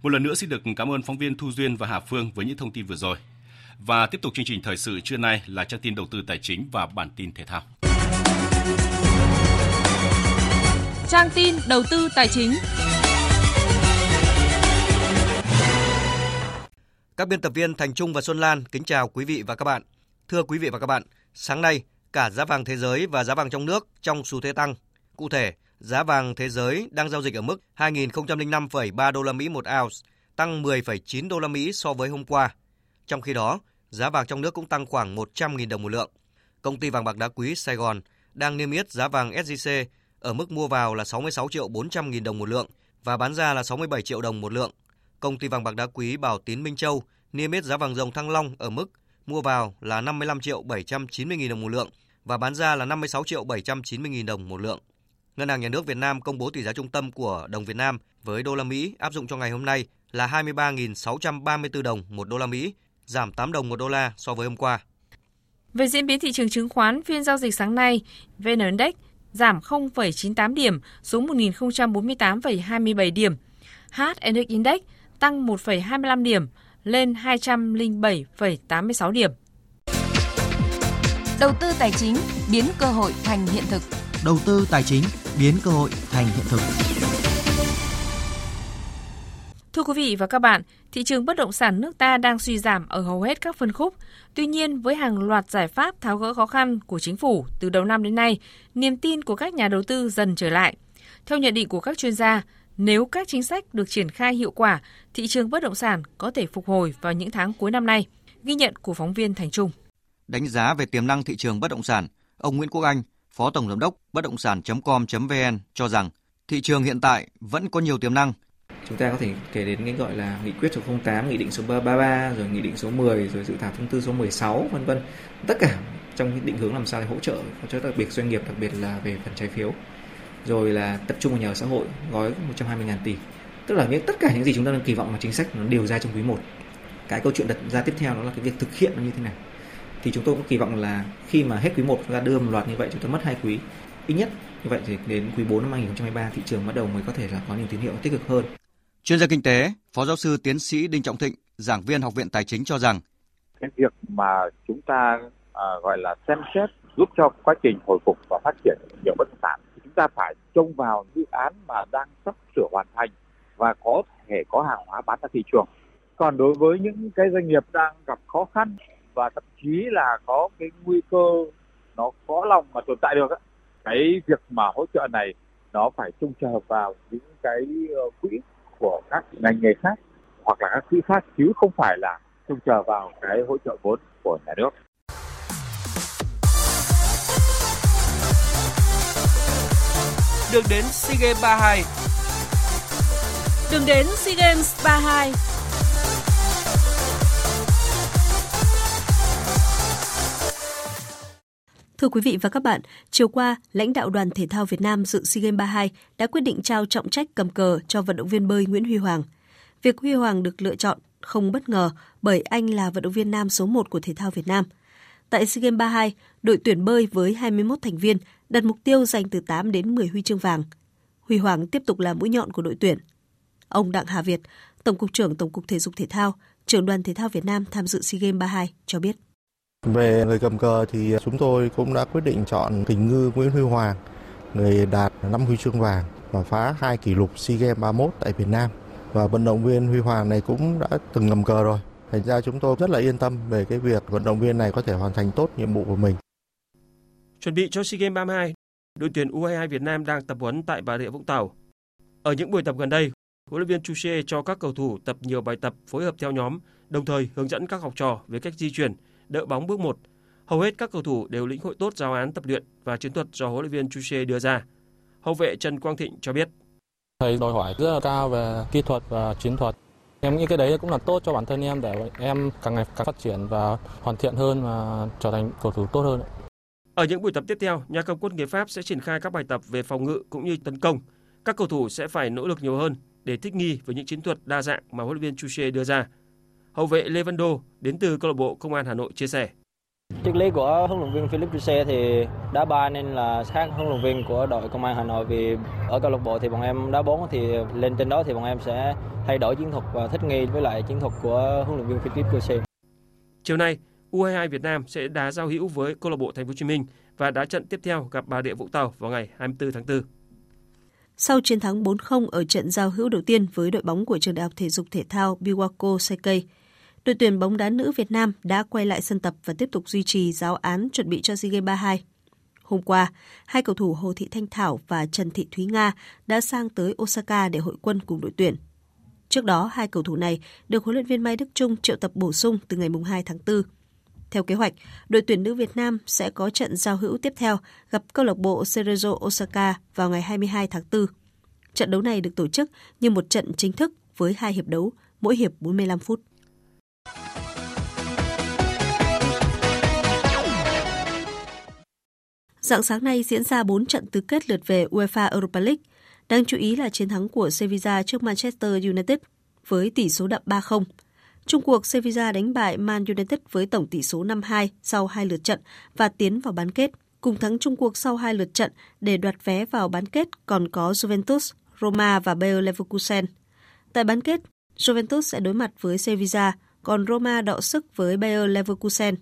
Speaker 1: Một lần nữa xin được cảm ơn phóng viên Thu Duyên và Hà Phương với những thông tin vừa rồi. Và tiếp tục chương trình thời sự trưa nay là trang tin đầu tư tài chính và bản tin thể thao
Speaker 30: trang tin đầu tư tài chính.
Speaker 31: Các biên tập viên Thành Trung và Xuân Lan kính chào quý vị và các bạn. Thưa quý vị và các bạn, sáng nay cả giá vàng thế giới và giá vàng trong nước trong xu thế tăng. Cụ thể, giá vàng thế giới đang giao dịch ở mức 2.005,3 đô la Mỹ một ounce, tăng 10,9 đô la Mỹ so với hôm qua. Trong khi đó, giá vàng trong nước cũng tăng khoảng 100.000 đồng một lượng. Công ty vàng bạc đá quý Sài Gòn đang niêm yết giá vàng SJC ở mức mua vào là 66 triệu 400 nghìn đồng một lượng và bán ra là 67 triệu đồng một lượng. Công ty vàng bạc đá quý Bảo Tín Minh Châu niêm yết giá vàng dòng Thăng Long ở mức mua vào là 55 triệu 790 nghìn đồng một lượng và bán ra là 56 triệu 790 nghìn đồng một lượng. Ngân hàng Nhà nước Việt Nam công bố tỷ giá trung tâm của đồng Việt Nam với đô la Mỹ áp dụng cho ngày hôm nay là 23.634 đồng một đô la Mỹ, giảm 8 đồng một đô la so với hôm qua.
Speaker 30: Về diễn biến thị trường chứng khoán, phiên giao dịch sáng nay, VN Index giảm 0,98 điểm xuống 1.048,27 điểm. HNX Index tăng 1,25 điểm lên 207,86 điểm.
Speaker 24: Đầu tư tài chính biến cơ hội thành hiện thực.
Speaker 32: Đầu tư tài chính biến cơ hội thành hiện thực.
Speaker 30: Thưa quý vị và các bạn, thị trường bất động sản nước ta đang suy giảm ở hầu hết các phân khúc. Tuy nhiên, với hàng loạt giải pháp tháo gỡ khó khăn của chính phủ từ đầu năm đến nay, niềm tin của các nhà đầu tư dần trở lại. Theo nhận định của các chuyên gia, nếu các chính sách được triển khai hiệu quả, thị trường bất động sản có thể phục hồi vào những tháng cuối năm nay, ghi nhận của phóng viên Thành Trung.
Speaker 31: Đánh giá về tiềm năng thị trường bất động sản, ông Nguyễn Quốc Anh, Phó Tổng Giám đốc bất động sản.com.vn cho rằng thị trường hiện tại vẫn có nhiều tiềm năng
Speaker 33: Chúng ta có thể kể đến cái gọi là nghị quyết số 08, nghị định số 33, rồi nghị định số 10, rồi dự thảo thông tư số 16 vân vân. Tất cả trong cái định hướng làm sao để hỗ trợ cho đặc biệt doanh nghiệp, đặc biệt là về phần trái phiếu. Rồi là tập trung vào nhà ở xã hội gói 120.000 tỷ. Tức là những tất cả những gì chúng ta đang kỳ vọng mà chính sách nó đều ra trong quý 1. Cái câu chuyện đặt ra tiếp theo đó là cái việc thực hiện nó như thế nào. Thì chúng tôi cũng kỳ vọng là khi mà hết quý 1 chúng ta đưa một loạt như vậy chúng ta mất hai quý. Ít nhất như vậy thì đến quý 4 năm 2023 thị trường bắt đầu mới có thể là có những tín hiệu tích cực hơn.
Speaker 31: Chuyên gia kinh tế, Phó giáo sư tiến sĩ Đinh Trọng Thịnh, giảng viên Học viện Tài chính cho rằng
Speaker 34: cái việc mà chúng ta à, gọi là xem xét giúp cho quá trình hồi phục và phát triển nhiều bất động sản chúng ta phải trông vào dự án mà đang sắp sửa hoàn thành và có thể có hàng hóa bán ra thị trường. Còn đối với những cái doanh nghiệp đang gặp khó khăn và thậm chí là có cái nguy cơ nó khó lòng mà tồn tại được cái việc mà hỗ trợ này nó phải trông chờ vào những cái ờ, quỹ của các ngành nghề khác hoặc là các quỹ khác chứ không phải là trông chờ vào cái hỗ trợ vốn của nhà nước.
Speaker 2: Đường đến SEA Games 32
Speaker 35: Đường đến SEA Games 32
Speaker 3: Thưa quý vị và các bạn, chiều qua, lãnh đạo đoàn thể thao Việt Nam dự SEA Games 32 đã quyết định trao trọng trách cầm cờ cho vận động viên bơi Nguyễn Huy Hoàng. Việc Huy Hoàng được lựa chọn không bất ngờ bởi anh là vận động viên nam số 1 của thể thao Việt Nam. Tại SEA Games 32, đội tuyển bơi với 21 thành viên đặt mục tiêu giành từ 8 đến 10 huy chương vàng. Huy Hoàng tiếp tục là mũi nhọn của đội tuyển. Ông Đặng Hà Việt, Tổng cục trưởng Tổng cục Thể dục Thể thao, trưởng đoàn thể thao Việt Nam tham dự SEA Games 32 cho biết.
Speaker 36: Về người cầm cờ thì chúng tôi cũng đã quyết định chọn kình ngư Nguyễn Huy Hoàng, người đạt 5 huy chương vàng và phá hai kỷ lục SEA Games 31 tại Việt Nam. Và vận động viên Huy Hoàng này cũng đã từng cầm cờ rồi. Thành ra chúng tôi rất là yên tâm về cái việc vận động viên này có thể hoàn thành tốt nhiệm vụ của mình.
Speaker 4: Chuẩn bị cho SEA Games 32, đội tuyển U22 Việt Nam đang tập huấn tại Bà Rịa Vũng Tàu. Ở những buổi tập gần đây, huấn luyện viên Chuche cho các cầu thủ tập nhiều bài tập phối hợp theo nhóm, đồng thời hướng dẫn các học trò về cách di chuyển, đỡ bóng bước một. Hầu hết các cầu thủ đều lĩnh hội tốt giáo án tập luyện và chiến thuật do huấn luyện viên Chuche đưa ra. Hậu vệ Trần Quang Thịnh cho biết.
Speaker 37: Thầy đòi hỏi rất là cao về kỹ thuật và chiến thuật. Em nghĩ cái đấy cũng là tốt cho bản thân em để em càng ngày càng phát triển và hoàn thiện hơn và trở thành cầu thủ tốt hơn.
Speaker 4: Ở những buổi tập tiếp theo, nhà cầm quân người Pháp sẽ triển khai các bài tập về phòng ngự cũng như tấn công. Các cầu thủ sẽ phải nỗ lực nhiều hơn để thích nghi với những chiến thuật đa dạng mà huấn luyện viên Chuche đưa ra. Hậu vệ Lê Văn Đô đến từ câu lạc bộ Công an Hà Nội chia sẻ.
Speaker 38: Triết lý của huấn luyện viên Philip Chuche thì đá ba nên là khác huấn luyện viên của đội Công an Hà Nội vì ở câu lạc bộ thì bọn em đá bốn thì lên trên đó thì bọn em sẽ thay đổi chiến thuật và thích nghi với lại chiến thuật của huấn luyện viên Philip Chuche.
Speaker 4: Chiều nay, U22 Việt Nam sẽ đá giao hữu với câu lạc bộ Thành phố Hồ Chí Minh và đá trận tiếp theo gặp Bà Rịa Vũng Tàu vào ngày 24 tháng 4.
Speaker 3: Sau chiến thắng 4-0 ở trận giao hữu đầu tiên với đội bóng của trường Đại học Thể dục Thể thao Biwako Seikei, đội tuyển bóng đá nữ Việt Nam đã quay lại sân tập và tiếp tục duy trì giáo án chuẩn bị cho SEA Games 32. Hôm qua, hai cầu thủ Hồ Thị Thanh Thảo và Trần Thị Thúy Nga đã sang tới Osaka để hội quân cùng đội tuyển. Trước đó, hai cầu thủ này được huấn luyện viên Mai Đức Trung triệu tập bổ sung từ ngày 2 tháng 4. Theo kế hoạch, đội tuyển nữ Việt Nam sẽ có trận giao hữu tiếp theo gặp câu lạc bộ Cerezo Osaka vào ngày 22 tháng 4. Trận đấu này được tổ chức như một trận chính thức với hai hiệp đấu, mỗi hiệp 45 phút. Dạng sáng nay diễn ra 4 trận tứ kết lượt về UEFA Europa League. Đáng chú ý là chiến thắng của Sevilla trước Manchester United với tỷ số đậm 3-0. Trung cuộc Sevilla đánh bại Man United với tổng tỷ số 5-2 sau hai lượt trận và tiến vào bán kết. Cùng thắng Trung cuộc sau hai lượt trận để đoạt vé vào bán kết còn có Juventus, Roma và Bayer Leverkusen. Tại bán kết, Juventus sẽ đối mặt với Sevilla, còn Roma đọ sức với Bayer Leverkusen.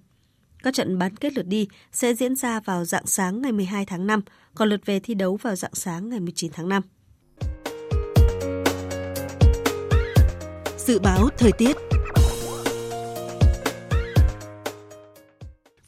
Speaker 3: Các trận bán kết lượt đi sẽ diễn ra vào dạng sáng ngày 12 tháng 5, còn lượt về thi đấu vào dạng sáng ngày 19 tháng 5.
Speaker 39: Dự báo thời tiết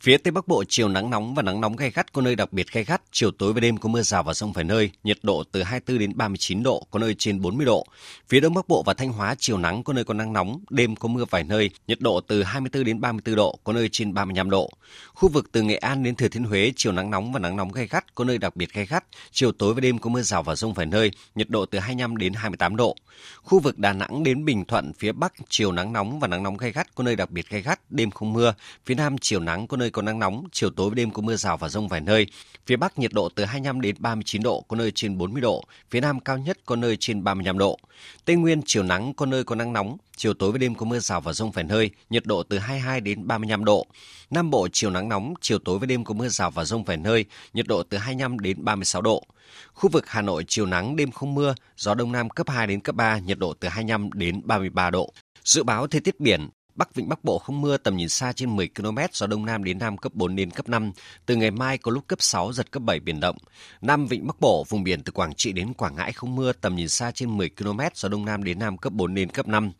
Speaker 21: Phía Tây Bắc Bộ chiều nắng nóng và nắng nóng gay gắt có nơi đặc biệt gay gắt, chiều tối và đêm có mưa rào và rông vài nơi, nhiệt độ từ 24 đến 39 độ, có nơi trên 40 độ. Phía Đông Bắc Bộ và Thanh Hóa chiều nắng có nơi có nắng nóng, đêm có mưa vài nơi, nhiệt độ từ 24 đến 34 độ, có nơi trên 35 độ. Khu vực từ Nghệ An đến Thừa Thiên Huế chiều nắng nóng và nắng nóng gay gắt, có nơi đặc biệt gay gắt, chiều tối và đêm có mưa rào và rông vài nơi, nhiệt độ từ 25 đến 28 độ. Khu vực Đà Nẵng đến Bình Thuận phía Bắc chiều nắng nóng và nắng nóng gay gắt, có nơi đặc biệt gay gắt, đêm không mưa. Phía Nam chiều nắng có nơi có nắng nóng, chiều tối và đêm có mưa rào và rông vài nơi. Phía Bắc nhiệt độ từ 25 đến 39 độ, có nơi trên 40 độ. Phía Nam cao nhất có nơi trên 35 độ. Tây Nguyên chiều nắng có nơi có nắng nóng, chiều tối và đêm có mưa rào và rông vài nơi, nhiệt độ từ 22 đến 35 độ. Nam Bộ chiều nắng nóng, chiều tối và đêm có mưa rào và rông vài nơi, nhiệt độ từ 25 đến 36 độ. Khu vực Hà Nội chiều nắng đêm không mưa, gió đông nam cấp 2 đến cấp 3, nhiệt độ từ 25 đến 33 độ. Dự báo thời tiết biển, Bắc Vịnh Bắc Bộ không mưa, tầm nhìn xa trên 10 km, gió Đông Nam đến Nam cấp 4 đến cấp 5. Từ ngày mai có lúc cấp 6, giật cấp 7 biển động. Nam Vịnh Bắc Bộ, vùng biển từ Quảng Trị đến Quảng Ngãi không mưa, tầm nhìn xa trên 10 km, gió Đông Nam đến Nam cấp 4 đến cấp 5.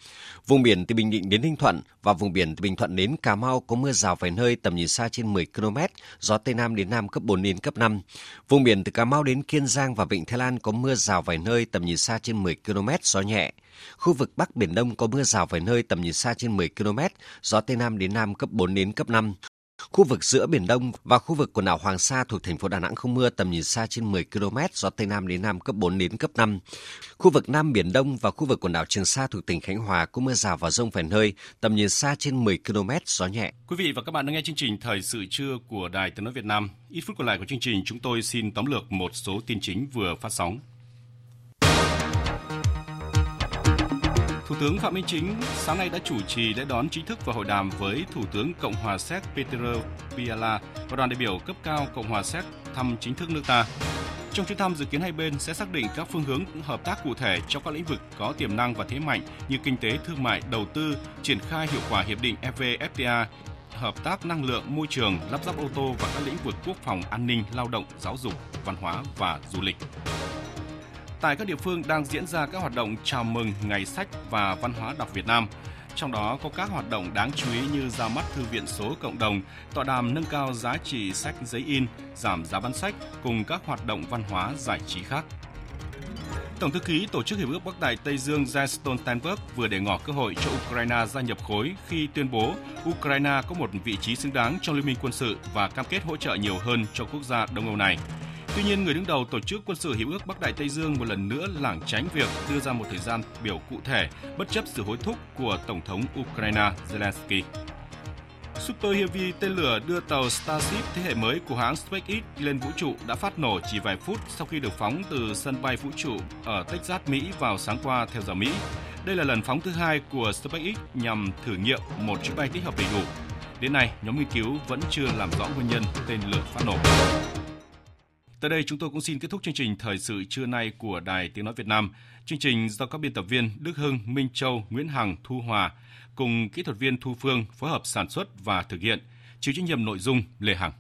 Speaker 21: Vùng biển từ Bình Định đến Ninh Thuận và vùng biển từ Bình Thuận đến Cà Mau có mưa rào vài nơi, tầm nhìn xa trên 10 km, gió Tây Nam đến Nam cấp 4 đến cấp 5. Vùng biển từ Cà Mau đến Kiên Giang và Vịnh Thái Lan có mưa rào vài nơi, tầm nhìn xa trên 10 km, gió nhẹ. Khu vực Bắc Biển Đông có mưa rào vài nơi tầm nhìn xa trên 10 km, gió Tây Nam đến Nam cấp 4 đến cấp 5. Khu vực giữa Biển Đông và khu vực quần đảo Hoàng Sa thuộc thành phố Đà Nẵng không mưa tầm nhìn xa trên 10 km, gió Tây Nam đến Nam cấp 4 đến cấp 5. Khu vực Nam Biển Đông và khu vực quần đảo Trường Sa thuộc tỉnh Khánh Hòa có mưa rào và rông vài nơi, tầm nhìn xa trên 10 km, gió nhẹ.
Speaker 1: Quý vị và các bạn đang nghe chương trình Thời sự trưa của Đài Tiếng Nói Việt Nam. Ít phút còn lại của chương trình, chúng tôi xin tóm lược một số tin chính vừa phát sóng. Thủ tướng Phạm Minh Chính sáng nay đã chủ trì lễ đón chính thức và hội đàm với Thủ tướng Cộng hòa Séc Petr Fiala và đoàn đại biểu cấp cao Cộng hòa Séc thăm chính thức nước ta. Trong chuyến thăm dự kiến hai bên sẽ xác định các phương hướng hợp tác cụ thể trong các lĩnh vực có tiềm năng và thế mạnh như kinh tế, thương mại, đầu tư, triển khai hiệu quả hiệp định EVFTA, hợp tác năng lượng, môi trường, lắp ráp ô tô và các lĩnh vực quốc phòng, an ninh, lao động, giáo dục, văn hóa và du lịch tại các địa phương đang diễn ra các hoạt động chào mừng Ngày sách và Văn hóa đọc Việt Nam. Trong đó có các hoạt động đáng chú ý như ra mắt thư viện số cộng đồng, tọa đàm nâng cao giá trị sách giấy in, giảm giá bán sách cùng các hoạt động văn hóa giải trí khác. Tổng thư ký Tổ chức Hiệp ước Bắc Đại Tây Dương Jens Stoltenberg vừa để ngỏ cơ hội cho Ukraine gia nhập khối khi tuyên bố Ukraine có một vị trí xứng đáng trong liên minh quân sự và cam kết hỗ trợ nhiều hơn cho quốc gia Đông Âu này. Tuy nhiên, người đứng đầu Tổ chức Quân sự Hiệp ước Bắc Đại Tây Dương một lần nữa lảng tránh việc đưa ra một thời gian biểu cụ thể, bất chấp sự hối thúc của Tổng thống Ukraine Zelensky. Super Heavy tên lửa đưa tàu Starship thế hệ mới của hãng SpaceX lên vũ trụ đã phát nổ chỉ vài phút sau khi được phóng từ sân bay vũ trụ ở Texas, Mỹ vào sáng qua theo giờ Mỹ. Đây là lần phóng thứ hai của SpaceX nhằm thử nghiệm một chuyến bay tích hợp đầy đủ. Đến nay, nhóm nghiên cứu vẫn chưa làm rõ nguyên nhân tên lửa phát nổ. Tới đây chúng tôi cũng xin kết thúc chương trình Thời sự trưa nay của Đài Tiếng Nói Việt Nam. Chương trình do các biên tập viên Đức Hưng, Minh Châu, Nguyễn Hằng, Thu Hòa cùng kỹ thuật viên Thu Phương phối hợp sản xuất và thực hiện. Chịu trách nhiệm nội dung Lê Hằng.